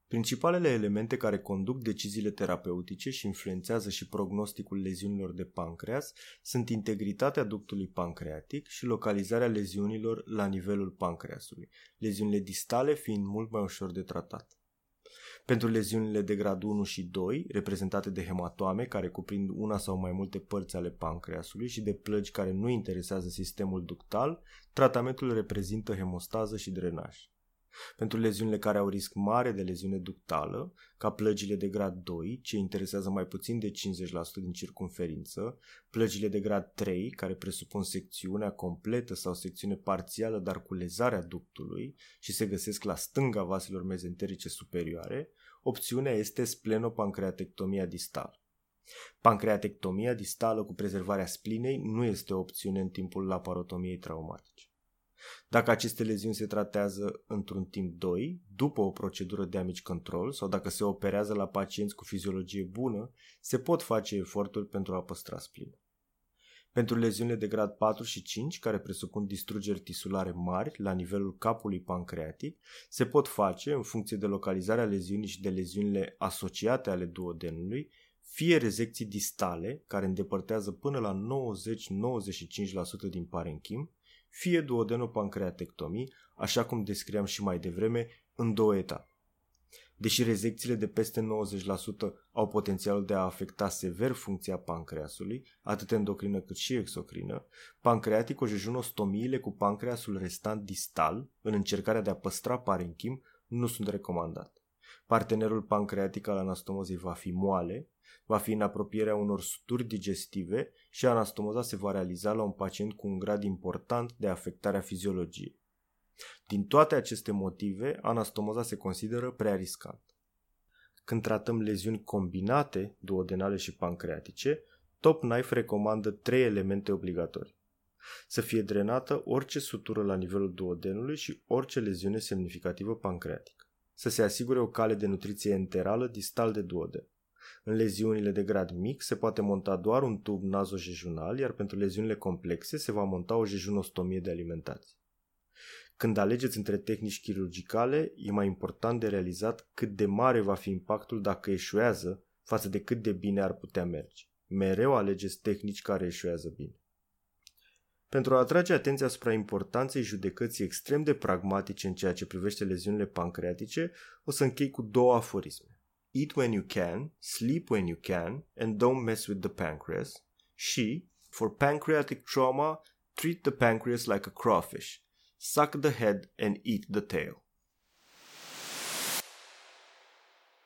Principalele elemente care conduc deciziile terapeutice și influențează și prognosticul leziunilor de pancreas sunt integritatea ductului pancreatic și localizarea leziunilor la nivelul pancreasului, leziunile distale fiind mult mai ușor de tratat. Pentru leziunile de grad 1 și 2, reprezentate de hematoame care cuprind una sau mai multe părți ale pancreasului și de plăgi care nu interesează sistemul ductal, tratamentul reprezintă hemostază și drenaj. Pentru leziunile care au risc mare de leziune ductală, ca plăgile de grad 2, ce interesează mai puțin de 50% din circumferință, plăgile de grad 3, care presupun secțiunea completă sau secțiune parțială, dar cu lezarea ductului și se găsesc la stânga vaselor mezenterice superioare, opțiunea este splenopancreatectomia distală. Pancreatectomia distală cu prezervarea splinei nu este o opțiune în timpul laparotomiei traumatice. Dacă aceste leziuni se tratează într-un timp 2, după o procedură de damage control sau dacă se operează la pacienți cu fiziologie bună, se pot face eforturi pentru a păstra splină. Pentru leziunile de grad 4 și 5, care presupun distrugeri tisulare mari la nivelul capului pancreatic, se pot face, în funcție de localizarea leziunii și de leziunile asociate ale duodenului, fie rezecții distale, care îndepărtează până la 90-95% din parenchim, fie duodenopancreatectomii, așa cum descriam și mai devreme, în două etape. Deși rezecțiile de peste 90% au potențialul de a afecta sever funcția pancreasului, atât endocrină cât și exocrină, pancreaticojejunostomiile cu pancreasul restant distal, în încercarea de a păstra parenchim, nu sunt recomandate. Partenerul pancreatic al anastomozei va fi moale, va fi în apropierea unor suturi digestive și anastomoza se va realiza la un pacient cu un grad important de afectare a fiziologiei. Din toate aceste motive, anastomoza se consideră prea riscantă. Când tratăm leziuni combinate, duodenale și pancreatice, Top Knife recomandă trei elemente obligatorii. Să fie drenată orice sutură la nivelul duodenului și orice leziune semnificativă pancreatică. Să se asigure o cale de nutriție enterală distal de duoden. În leziunile de grad mic se poate monta doar un tub nazojejunal, iar pentru leziunile complexe se va monta o jejunostomie de alimentație. Când alegeți între tehnici chirurgicale, e mai important de realizat cât de mare va fi impactul dacă eșuează față de cât de bine ar putea merge. Mereu alegeți tehnici care eșuează bine. Pentru a atrage atenția asupra importanței judecății extrem de pragmatice în ceea ce privește leziunile pancreatice, o să închei cu două aforisme. Eat when you can, sleep when you can, and don't mess with the pancreas. Și, for pancreatic trauma, treat the pancreas like a crawfish. Suck the head and eat the tail.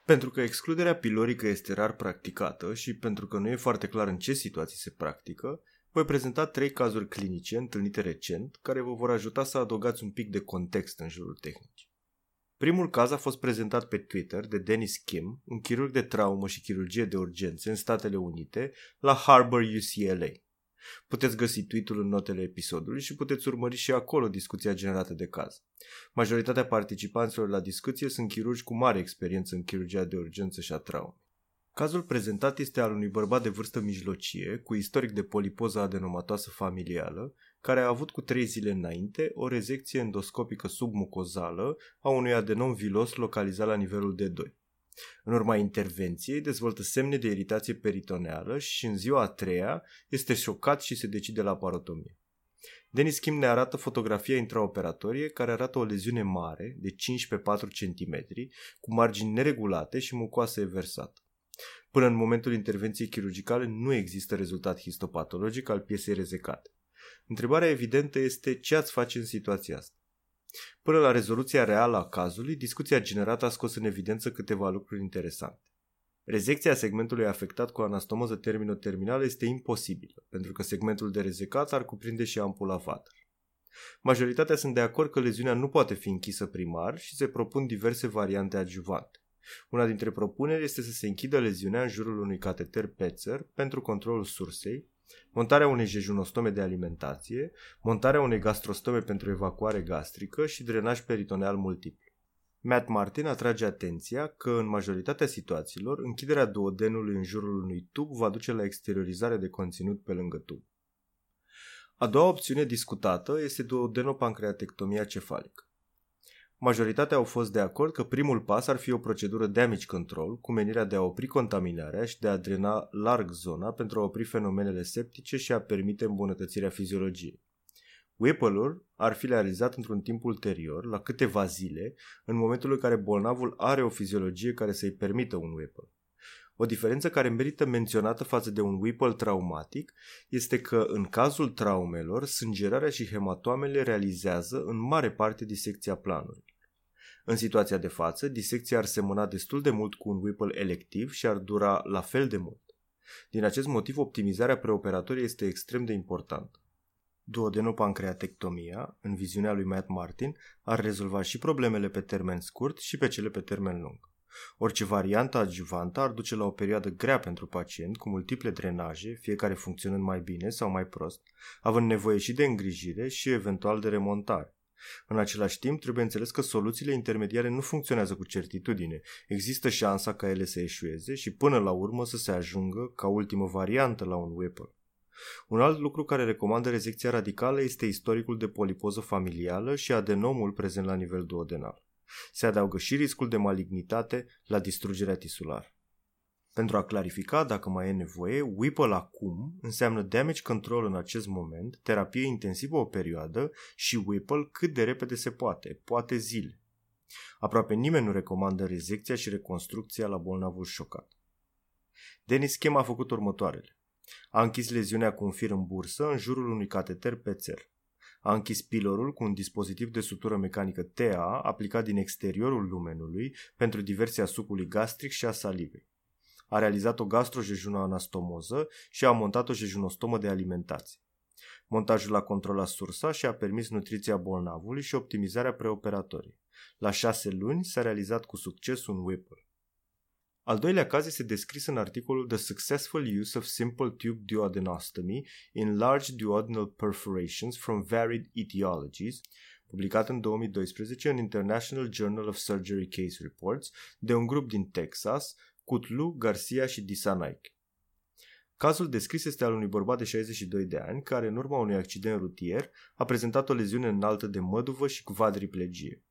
Pentru că excluderea pilorică este rar practicată și pentru că nu e foarte clar în ce situații se practică, voi prezenta trei cazuri clinice întâlnite recent care vă vor ajuta să adăugați un pic de context în jurul tehnicii. Primul caz a fost prezentat pe Twitter de Dennis Kim, un chirurg de traumă și chirurgie de urgențe în Statele Unite, la Harbor UCLA. Puteți găsi tweet-ul în notele episodului și puteți urmări și acolo discuția generată de caz. Majoritatea participanților la discuție sunt chirurgi cu mare experiență în chirurgia de urgență și a traumei. Cazul prezentat este al unui bărbat de vârstă mijlocie, cu istoric de polipoză adenomatoasă familială, care a avut cu trei zile înainte o rezecție endoscopică submucozală a unui adenom vilos localizat la nivelul D2. În urma intervenției dezvoltă semne de iritație peritoneală și în ziua a treia este șocat și se decide la parotomie. Denis Kim ne arată fotografia intraoperatorie care arată o leziune mare de 5 pe 4 cm cu margini neregulate și mucoasă eversată. Până în momentul intervenției chirurgicale nu există rezultat histopatologic al piesei rezecate. Întrebarea evidentă este ce ați face în situația asta. Până la rezoluția reală a cazului, discuția generată a scos în evidență câteva lucruri interesante. Rezecția segmentului afectat cu anastomoză terminoterminală este imposibilă, pentru că segmentul de rezecat ar cuprinde și ampula vater. Majoritatea sunt de acord că leziunea nu poate fi închisă primar și se propun diverse variante adjuvante. Una dintre propuneri este să se închidă leziunea în jurul unui cateter Petzer pentru controlul sursei, montarea unei jejunostome de alimentație, montarea unei gastrostome pentru evacuare gastrică și drenaj peritoneal multiplu. Matt Martin atrage atenția că în majoritatea situațiilor închiderea duodenului în jurul unui tub va duce la exteriorizare de conținut pe lângă tub. A doua opțiune discutată este duodenopancreatectomia cefalică. Majoritatea au fost de acord că primul pas ar fi o procedură damage control cu menirea de a opri contaminarea și de a drena larg zona pentru a opri fenomenele septice și a permite îmbunătățirea fiziologiei. Whipple-ul ar fi realizat într-un timp ulterior, la câteva zile, în momentul în care bolnavul are o fiziologie care să-i permită un Whipple. O diferență care merită menționată față de un Whipple traumatic este că, în cazul traumelor, sângerarea și hematoamele realizează în mare parte disecția planului. În situația de față, disecția ar semăna destul de mult cu un Whipple electiv și ar dura la fel de mult. Din acest motiv, optimizarea preoperatorie este extrem de importantă. Duodenopancreatectomia, în viziunea lui Matt Martin, ar rezolva și problemele pe termen scurt și pe cele pe termen lung. Orice variantă adjuvantă ar duce la o perioadă grea pentru pacient, cu multiple drenaje, fiecare funcționând mai bine sau mai prost, având nevoie și de îngrijire și eventual de remontare. În același timp, trebuie înțeles că soluțiile intermediare nu funcționează cu certitudine. Există șansa ca ele să eșueze și până la urmă să se ajungă ca ultimă variantă la un Whipple. Un alt lucru care recomandă rezecția radicală este istoricul de polipoză familială și adenomul prezent la nivel duodenal. Se adaugă și riscul de malignitate la distrugerea tisulară. Pentru a clarifica dacă mai e nevoie, Whipple acum înseamnă damage control în acest moment, terapie intensivă o perioadă și Whipple cât de repede se poate, poate zile. Aproape nimeni nu recomandă rezecția și reconstrucția la bolnavul șocat. Denis Chem a făcut următoarele. A închis leziunea cu un fir în bursă în jurul unui cateter pe țer. A închis pilorul cu un dispozitiv de sutură mecanică TA aplicat din exteriorul lumenului pentru diversia sucului gastric și a salivei a realizat o gastrojejunoanastomoză și a montat o jejunostomă de alimentație. Montajul a controlat sursa și a permis nutriția bolnavului și optimizarea preoperatorii. La șase luni s-a realizat cu succes un Whipple. Al doilea caz este descris în articolul The Successful Use of Simple Tube Duodenostomy in Large Duodenal Perforations from Varied Etiologies, publicat în 2012 în International Journal of Surgery Case Reports de un grup din Texas, Cutlu, Garcia și Disanaik. Cazul descris este al unui bărbat de 62 de ani care, în urma unui accident rutier, a prezentat o leziune înaltă de măduvă și quadriplegie.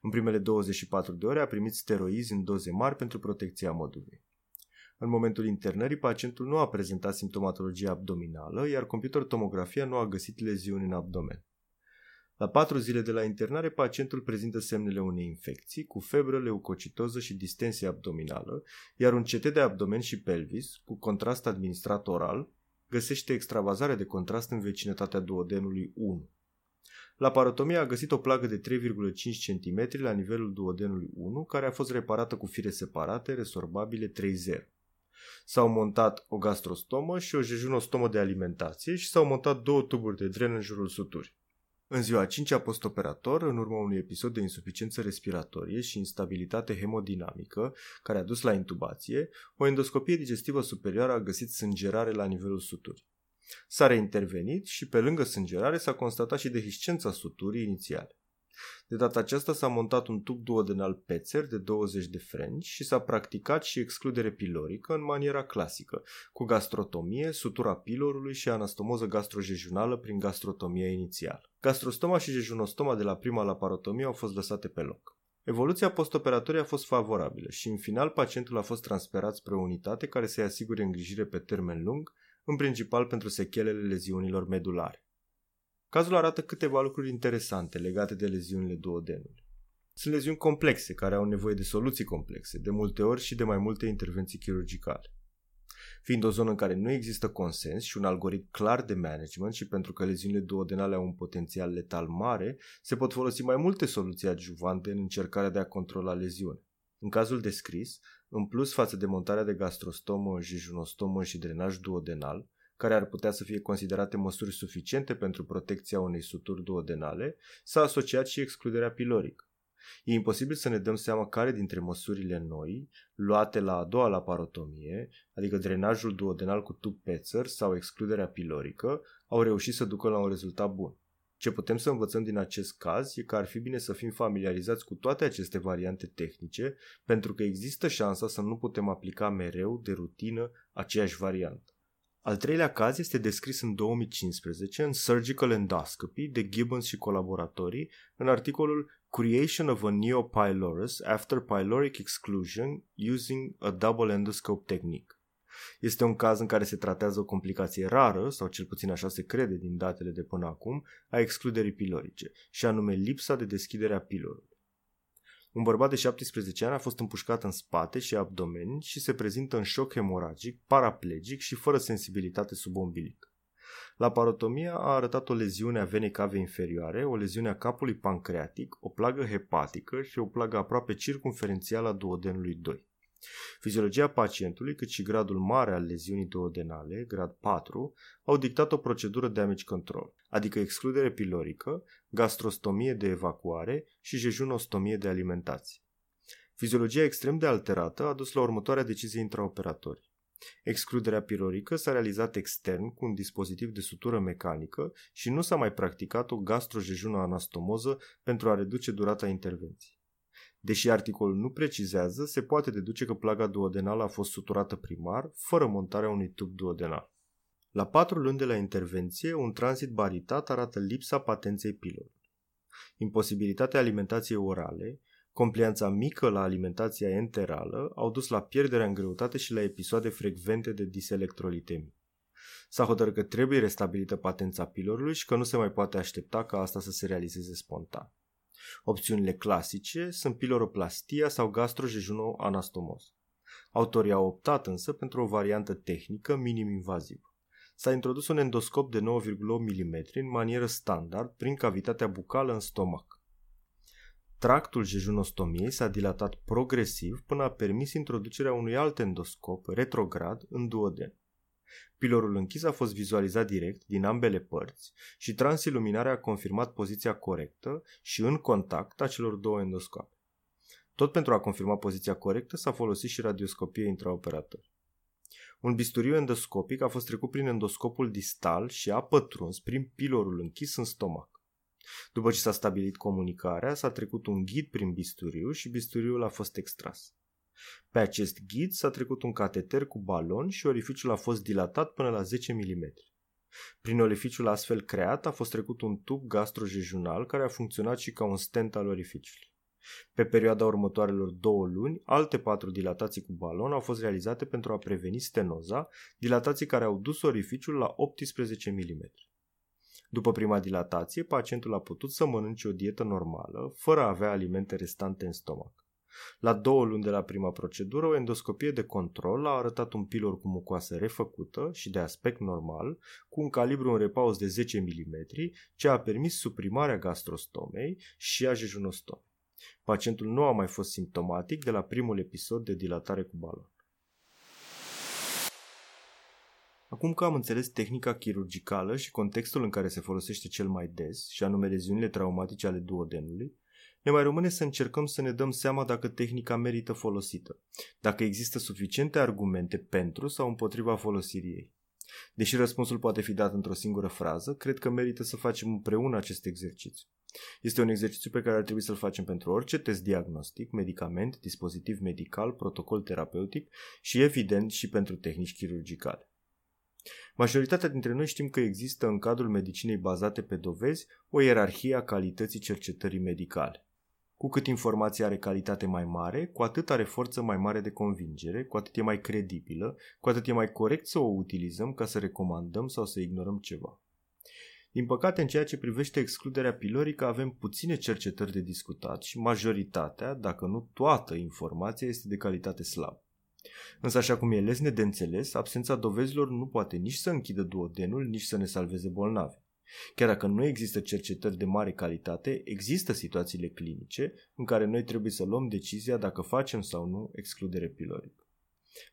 În primele 24 de ore a primit steroizi în doze mari pentru protecția măduvei. În momentul internării, pacientul nu a prezentat simptomatologie abdominală, iar computertomografia nu a găsit leziuni în abdomen. La patru zile de la internare, pacientul prezintă semnele unei infecții cu febră, leucocitoză și distensie abdominală, iar un CT de abdomen și pelvis, cu contrast administrat oral, găsește extravazare de contrast în vecinătatea duodenului 1. La parotomie a găsit o plagă de 3,5 cm la nivelul duodenului 1, care a fost reparată cu fire separate, resorbabile 3.0. S-au montat o gastrostomă și o jejunostomă de alimentație și s-au montat două tuburi de dren în jurul suturii. În ziua 5 a postoperator, în urma unui episod de insuficiență respiratorie și instabilitate hemodinamică, care a dus la intubație, o endoscopie digestivă superioară a găsit sângerare la nivelul suturii. S-a reintervenit și pe lângă sângerare s-a constatat și dehiscența suturii inițiale. De data aceasta s-a montat un tub duodenal Petzer de 20 de frenci și s-a practicat și excludere pilorică în maniera clasică, cu gastrotomie, sutura pilorului și anastomoză gastrojejunală prin gastrotomie inițială. Gastrostoma și jejunostoma de la prima laparotomie au fost lăsate pe loc. Evoluția postoperatorie a fost favorabilă și în final pacientul a fost transferat spre o unitate care să-i asigure îngrijire pe termen lung, în principal pentru sechelele leziunilor medulare. Cazul arată câteva lucruri interesante legate de leziunile duodenului. Sunt leziuni complexe care au nevoie de soluții complexe, de multe ori și de mai multe intervenții chirurgicale. Fiind o zonă în care nu există consens și un algoritm clar de management și pentru că leziunile duodenale au un potențial letal mare, se pot folosi mai multe soluții adjuvante în încercarea de a controla leziune. În cazul descris, în plus față de montarea de gastrostomă, jejunostomă și drenaj duodenal, care ar putea să fie considerate măsuri suficiente pentru protecția unei suturi duodenale, s-a asociat și excluderea pilorică. E imposibil să ne dăm seama care dintre măsurile noi, luate la a doua laparotomie, adică drenajul duodenal cu tub Petzer sau excluderea pilorică, au reușit să ducă la un rezultat bun. Ce putem să învățăm din acest caz e că ar fi bine să fim familiarizați cu toate aceste variante tehnice, pentru că există șansa să nu putem aplica mereu de rutină aceeași variantă. Al treilea caz este descris în 2015 în Surgical Endoscopy de Gibbons și colaboratorii în articolul Creation of a Neopylorus After Pyloric Exclusion Using a Double Endoscope Technique. Este un caz în care se tratează o complicație rară, sau cel puțin așa se crede din datele de până acum, a excluderii pilorice, și anume lipsa de deschidere a pilorului. Un bărbat de 17 ani a fost împușcat în spate și abdomen și se prezintă în șoc hemoragic, paraplegic și fără sensibilitate sub umbilic. La parotomia a arătat o leziune a venei cave inferioare, o leziune a capului pancreatic, o plagă hepatică și o plagă aproape circumferențială a duodenului 2. Fiziologia pacientului, cât și gradul mare al leziunii duodenale, grad 4, au dictat o procedură damage control, adică excludere pilorică, gastrostomie de evacuare și jejunostomie de alimentație. Fiziologia extrem de alterată a dus la următoarea decizie intraoperatorie. Excluderea pilorică s-a realizat extern cu un dispozitiv de sutură mecanică și nu s-a mai practicat o gastrojejună anastomoză pentru a reduce durata intervenției. Deși articolul nu precizează, se poate deduce că plaga duodenală a fost suturată primar, fără montarea unui tub duodenal. La patru luni de la intervenție, un tranzit baritat arată lipsa patenței pilorului. Imposibilitatea alimentației orale, complianța mică la alimentația enterală au dus la pierderea în greutate și la episoade frecvente de diselectrolitemie. S-a hotărât că trebuie restabilită patența pilorului și că nu se mai poate aștepta ca asta să se realizeze spontan. Opțiunile clasice sunt piloroplastia sau gastrojejuno-anastomoz. Autorii au optat însă pentru o variantă tehnică minim-invazivă. S-a introdus un endoscop de 9,8 mm în manieră standard prin cavitatea bucală în stomac. Tractul jejunostomiei s-a dilatat progresiv până a permis introducerea unui alt endoscop retrograd în duoden. Pilorul închis a fost vizualizat direct din ambele părți și transiluminarea a confirmat poziția corectă și în contact a celor două endoscope. Tot pentru a confirma poziția corectă s-a folosit și radioscopie intraoperator. Un bisturiu endoscopic a fost trecut prin endoscopul distal și a pătruns prin pilorul închis în stomac. După ce s-a stabilit comunicarea, s-a trecut un ghid prin bisturiu și bisturiul a fost extras. Pe acest ghid s-a trecut un cateter cu balon și orificiul a fost dilatat până la 10 mm. Prin orificiul astfel creat a fost trecut un tub gastrojejunal care a funcționat și ca un stent al orificiului. Pe perioada următoarelor două luni, alte patru dilatații cu balon au fost realizate pentru a preveni stenoza, dilatații care au dus orificiul la 18 mm. După prima dilatație, pacientul a putut să mănânce o dietă normală, fără a avea alimente restante în stomac. La două luni de la prima procedură, o endoscopie de control a arătat un pilor cu mucoasă refăcută și de aspect normal, cu un calibru în repaus de 10 mm, ce a permis suprimarea gastrostomei și a jejunostomei. Pacientul nu a mai fost simptomatic de la primul episod de dilatare cu balon. Acum că am înțeles tehnica chirurgicală și contextul în care se folosește cel mai des, și anume leziunile traumatice ale duodenului, ne mai rămâne să încercăm să ne dăm seama dacă tehnica merită folosită, dacă există suficiente argumente pentru sau împotriva folosirii ei. Deși răspunsul poate fi dat într-o singură frază, cred că merită să facem împreună acest exercițiu. Este un exercițiu pe care ar trebui să-l facem pentru orice test diagnostic, medicament, dispozitiv medical, protocol terapeutic și, evident, și pentru tehnici chirurgicale. Majoritatea dintre noi știm că există în cadrul medicinei bazate pe dovezi o ierarhie a calității cercetării medicale. Cu cât informația are calitate mai mare, cu atât are forță mai mare de convingere, cu atât e mai credibilă, cu atât e mai corect să o utilizăm ca să recomandăm sau să ignorăm ceva. Din păcate, în ceea ce privește excluderea pilorică, avem puține cercetări de discutat și majoritatea, dacă nu toată informația, este de calitate slabă. Însă, așa cum e lesne de înțeles, absența dovezilor nu poate nici să închidă duodenul, nici să ne salveze bolnavi. Chiar dacă nu există cercetări de mare calitate, există situațiile clinice în care noi trebuie să luăm decizia dacă facem sau nu excludere pilorică.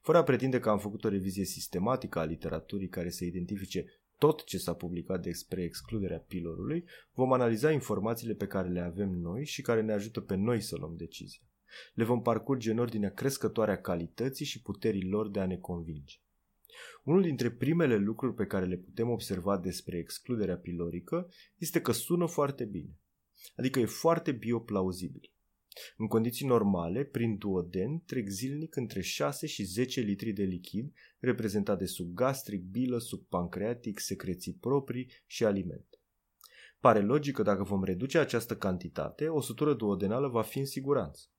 Fără a pretinde că am făcut o revizie sistematică a literaturii care să identifice tot ce s-a publicat despre excluderea pilorului, vom analiza informațiile pe care le avem noi și care ne ajută pe noi să luăm decizia. Le vom parcurge în ordinea crescătoare a calității și puterii lor de a ne convinge. Unul dintre primele lucruri pe care le putem observa despre excluderea pilorică este că sună foarte bine, adică e foarte bioplauzibil. În condiții normale, prin duoden trec zilnic între 6 și 10 litri de lichid, reprezentat de subgastric, bilă, subpancreatic, secreții proprii și alimente. Pare logic că dacă vom reduce această cantitate, o sutură duodenală va fi în siguranță.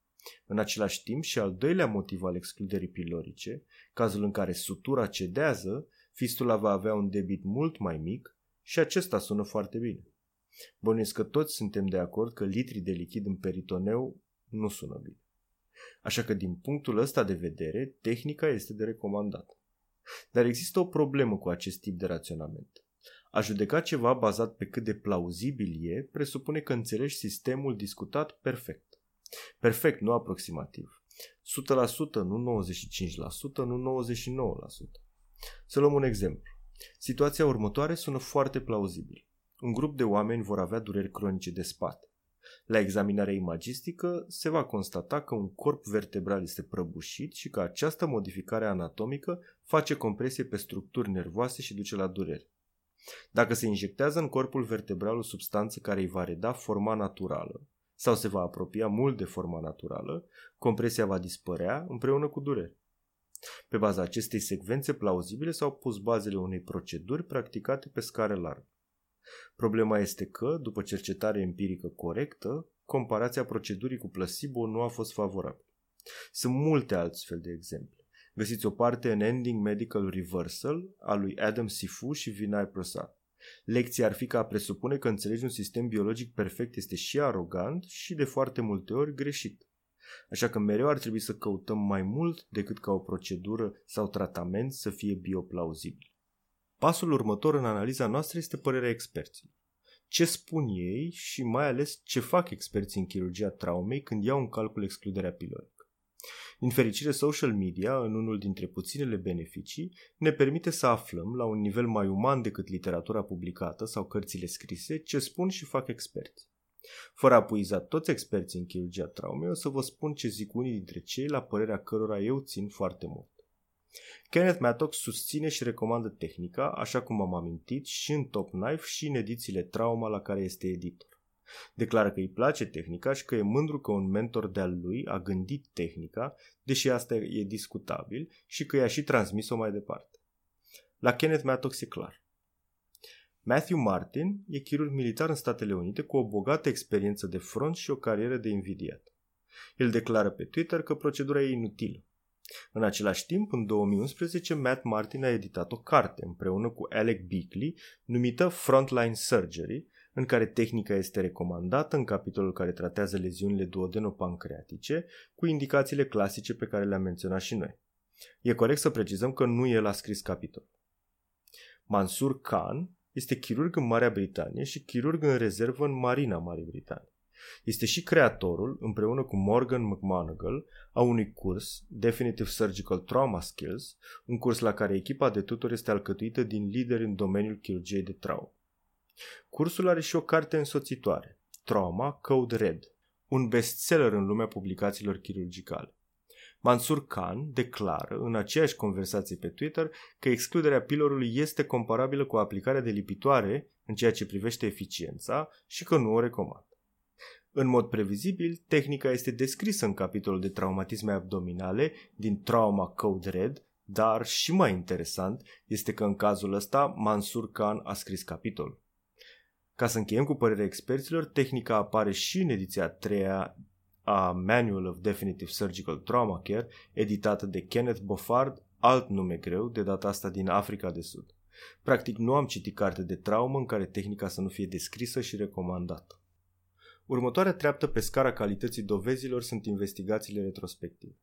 În același timp și al doilea motiv al excluderii pilorice, cazul în care sutura cedează, fistula va avea un debit mult mai mic și acesta sună foarte bine. Bănuiesc că toți suntem de acord că litri de lichid în peritoneu nu sună bine. Așa că din punctul ăsta de vedere, tehnica este de recomandat. Dar există o problemă cu acest tip de raționament. A judeca ceva bazat pe cât de plauzibil e, presupune că înțelegi sistemul discutat perfect. Perfect, nu aproximativ. 100%, nu 95%, nu 99%. Să luăm un exemplu. Situația următoare sună foarte plauzibil. Un grup de oameni vor avea dureri cronice de spate. La examinarea imagistică se va constata că un corp vertebral este prăbușit și că această modificare anatomică face compresie pe structuri nervoase și duce la durere. Dacă se injectează în corpul vertebral o substanță care îi va reda forma naturală sau se va apropia mult de forma naturală, compresia va dispărea împreună cu durere. Pe baza acestei secvențe plauzibile s-au pus bazele unei proceduri practicate pe scară largă. Problema este că, după cercetare empirică corectă, comparația procedurii cu placebo nu a fost favorabilă. Sunt multe altfel de exemple. Găsiți o parte în Ending Medical Reversal a lui Adam Sifu și Vinay Prasad. Lecția ar fi că a presupune că înțelegi un sistem biologic perfect este și arogant și de foarte multe ori greșit. Așa că mereu ar trebui să căutăm mai mult decât ca o procedură sau tratament să fie bioplauzibil. Pasul următor în analiza noastră este părerea experților. Ce spun ei și mai ales ce fac experții în chirurgia traumei când iau în calcul excluderea pilorică. Din fericire, social media, în unul dintre puținele beneficii, ne permite să aflăm, la un nivel mai uman decât literatura publicată sau cărțile scrise, ce spun și fac experți. Fără a puiza toți experții în chirurgia traumei, o să vă spun ce zic unii dintre cei la părerea cărora eu țin foarte mult. Kenneth Mattox susține și recomandă tehnica, așa cum am amintit, și în Top Knife și în edițiile Trauma la care este editor. Declară că îi place tehnica și că e mândru că un mentor de-al lui a gândit tehnica, deși asta e discutabil, și că i-a și transmis-o mai departe. La Kenneth Mattox e clar. Matthew Martin e chirurg militar în Statele Unite cu o bogată experiență de front și o carieră de invidiat. El declară pe Twitter că procedura e inutilă. În același timp, în 2011, Matt Martin a editat o carte împreună cu Alec Beakley numită Frontline Surgery, în care tehnica este recomandată în capitolul care tratează leziunile duodenopancreatice, cu indicațiile clasice pe care le-am menționat și noi. E corect să precizăm că nu el a scris capitolul. Mansur Khan este chirurg în Marea Britanie și chirurg în rezervă în Marina Marii Britanii. Este și creatorul, împreună cu Morgan McMonagall, a unui curs, Definitive Surgical Trauma Skills, un curs la care echipa de tutor este alcătuită din lideri în domeniul chirurgiei de traumă. Cursul are și o carte însoțitoare, Trauma Code Red, un bestseller în lumea publicațiilor chirurgicale. Mansur Khan declară în aceeași conversație pe Twitter că excluderea pilorului este comparabilă cu aplicarea de lipitoare în ceea ce privește eficiența și că nu o recomandă. În mod previzibil, tehnica este descrisă în capitolul de traumatisme abdominale din Trauma Code Red, dar și mai interesant este că în cazul ăsta Mansur Khan a scris capitolul. Ca să încheiem cu părerea experților, tehnica apare și în ediția a treia a Manual of Definitive Surgical Trauma Care, editată de Kenneth Boffard, alt nume greu, de data asta din Africa de Sud. Practic nu am citit carte de traumă în care tehnica să nu fie descrisă și recomandată. Următoarea treaptă pe scara calității dovezilor sunt investigațiile retrospective.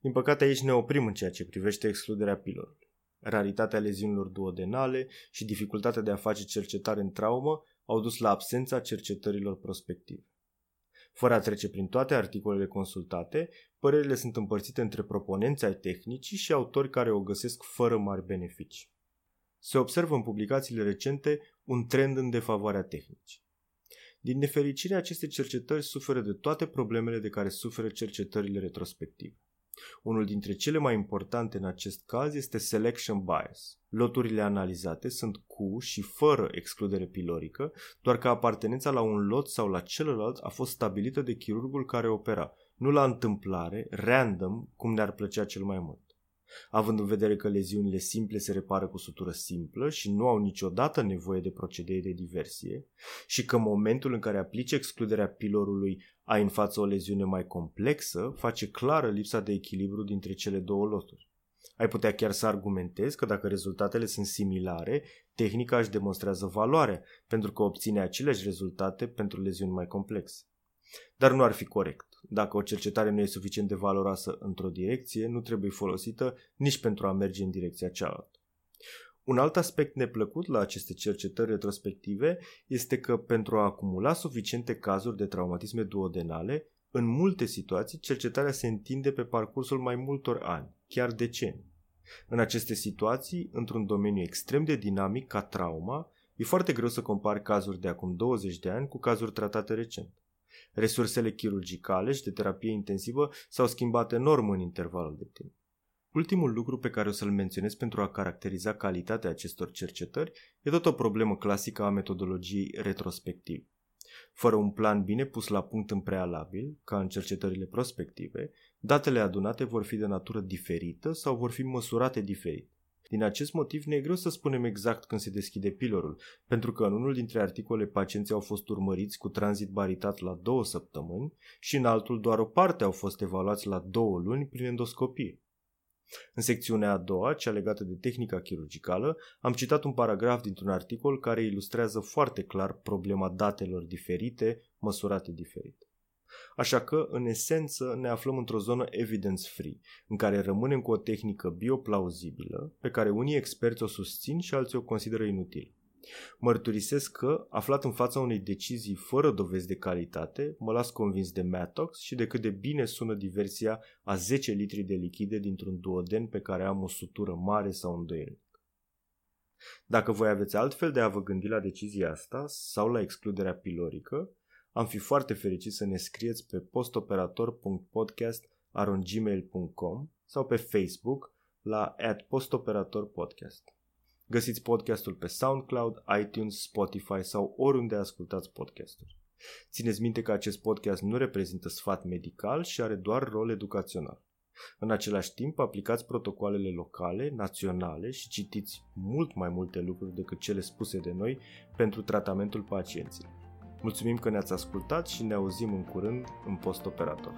Din păcate aici ne oprim în ceea ce privește excluderea pilorului. Raritatea leziunilor duodenale și dificultatea de a face cercetare în traumă au dus la absența cercetărilor prospective. Fără a trece prin toate articolele consultate, părerile sunt împărțite între proponenți ai tehnicii și autori care o găsesc fără mari beneficii. Se observă în publicațiile recente un trend în defavoarea tehnicii. Din nefericire, aceste cercetări suferă de toate problemele de care suferă cercetările retrospective. Unul dintre cele mai importante în acest caz este selection bias. Loturile analizate sunt cu și fără excludere pilorică, doar că apartenența la un lot sau la celălalt a fost stabilită de chirurgul care opera, nu la întâmplare, random, cum ne-ar plăcea cel mai mult. Având în vedere că leziunile simple se repară cu sutură simplă și nu au niciodată nevoie de procedee de diversie și că momentul în care aplici excluderea pilorului ai în față o leziune mai complexă, face clară lipsa de echilibru dintre cele două loturi. Ai putea chiar să argumentezi că dacă rezultatele sunt similare, tehnica își demonstrează valoare, pentru că obține aceleași rezultate pentru leziuni mai complexe. Dar nu ar fi corect. Dacă o cercetare nu e suficient de valoroasă într-o direcție, nu trebuie folosită nici pentru a merge în direcția cealaltă. Un alt aspect neplăcut la aceste cercetări retrospective este că pentru a acumula suficiente cazuri de traumatisme duodenale, în multe situații cercetarea se întinde pe parcursul mai multor ani, chiar decenii. În aceste situații, într-un domeniu extrem de dinamic ca trauma, e foarte greu să compari cazuri de acum 20 de ani cu cazuri tratate recent. Resursele chirurgicale și de terapie intensivă s-au schimbat enorm în intervalul de timp. Ultimul lucru pe care o să-l menționez pentru a caracteriza calitatea acestor cercetări e tot o problemă clasică a metodologiei retrospective. Fără un plan bine pus la punct în prealabil, ca în cercetările prospective, datele adunate vor fi de natură diferită sau vor fi măsurate diferit. Din acest motiv ne e greu să spunem exact când se deschide pilorul, pentru că în unul dintre articole pacienții au fost urmăriți cu tranzit baritat la două săptămâni și în altul doar o parte au fost evaluați la două luni prin endoscopie. În secțiunea a doua, cea legată de tehnica chirurgicală, am citat un paragraf dintr-un articol care ilustrează foarte clar problema datelor diferite, măsurate diferit. Așa că, în esență, ne aflăm într-o zonă evidence-free, în care rămânem cu o tehnică bioplauzibilă, pe care unii experți o susțin și alții o consideră inutil. Mărturisesc că, aflat în fața unei decizii fără dovezi de calitate, mă las convins de Matox și de cât de bine sună diversia a 10 litri de lichide dintr-un duoden pe care am o sutură mare sau îndoielnic. Dacă voi aveți altfel de a vă gândi la decizia asta sau la excluderea pilorică, am fi foarte fericit să ne scrieți pe postoperator.podcast.gmail.com sau pe Facebook la at postoperatorpodcast. Găsiți podcastul pe SoundCloud, iTunes, Spotify sau oriunde ascultați podcasturi. Țineți minte că acest podcast nu reprezintă sfat medical și are doar rol educațional. În același timp, aplicați protocoalele locale, naționale și citiți mult mai multe lucruri decât cele spuse de noi pentru tratamentul pacienților. Mulțumim că ne-ați ascultat și ne auzim în curând în post-operator.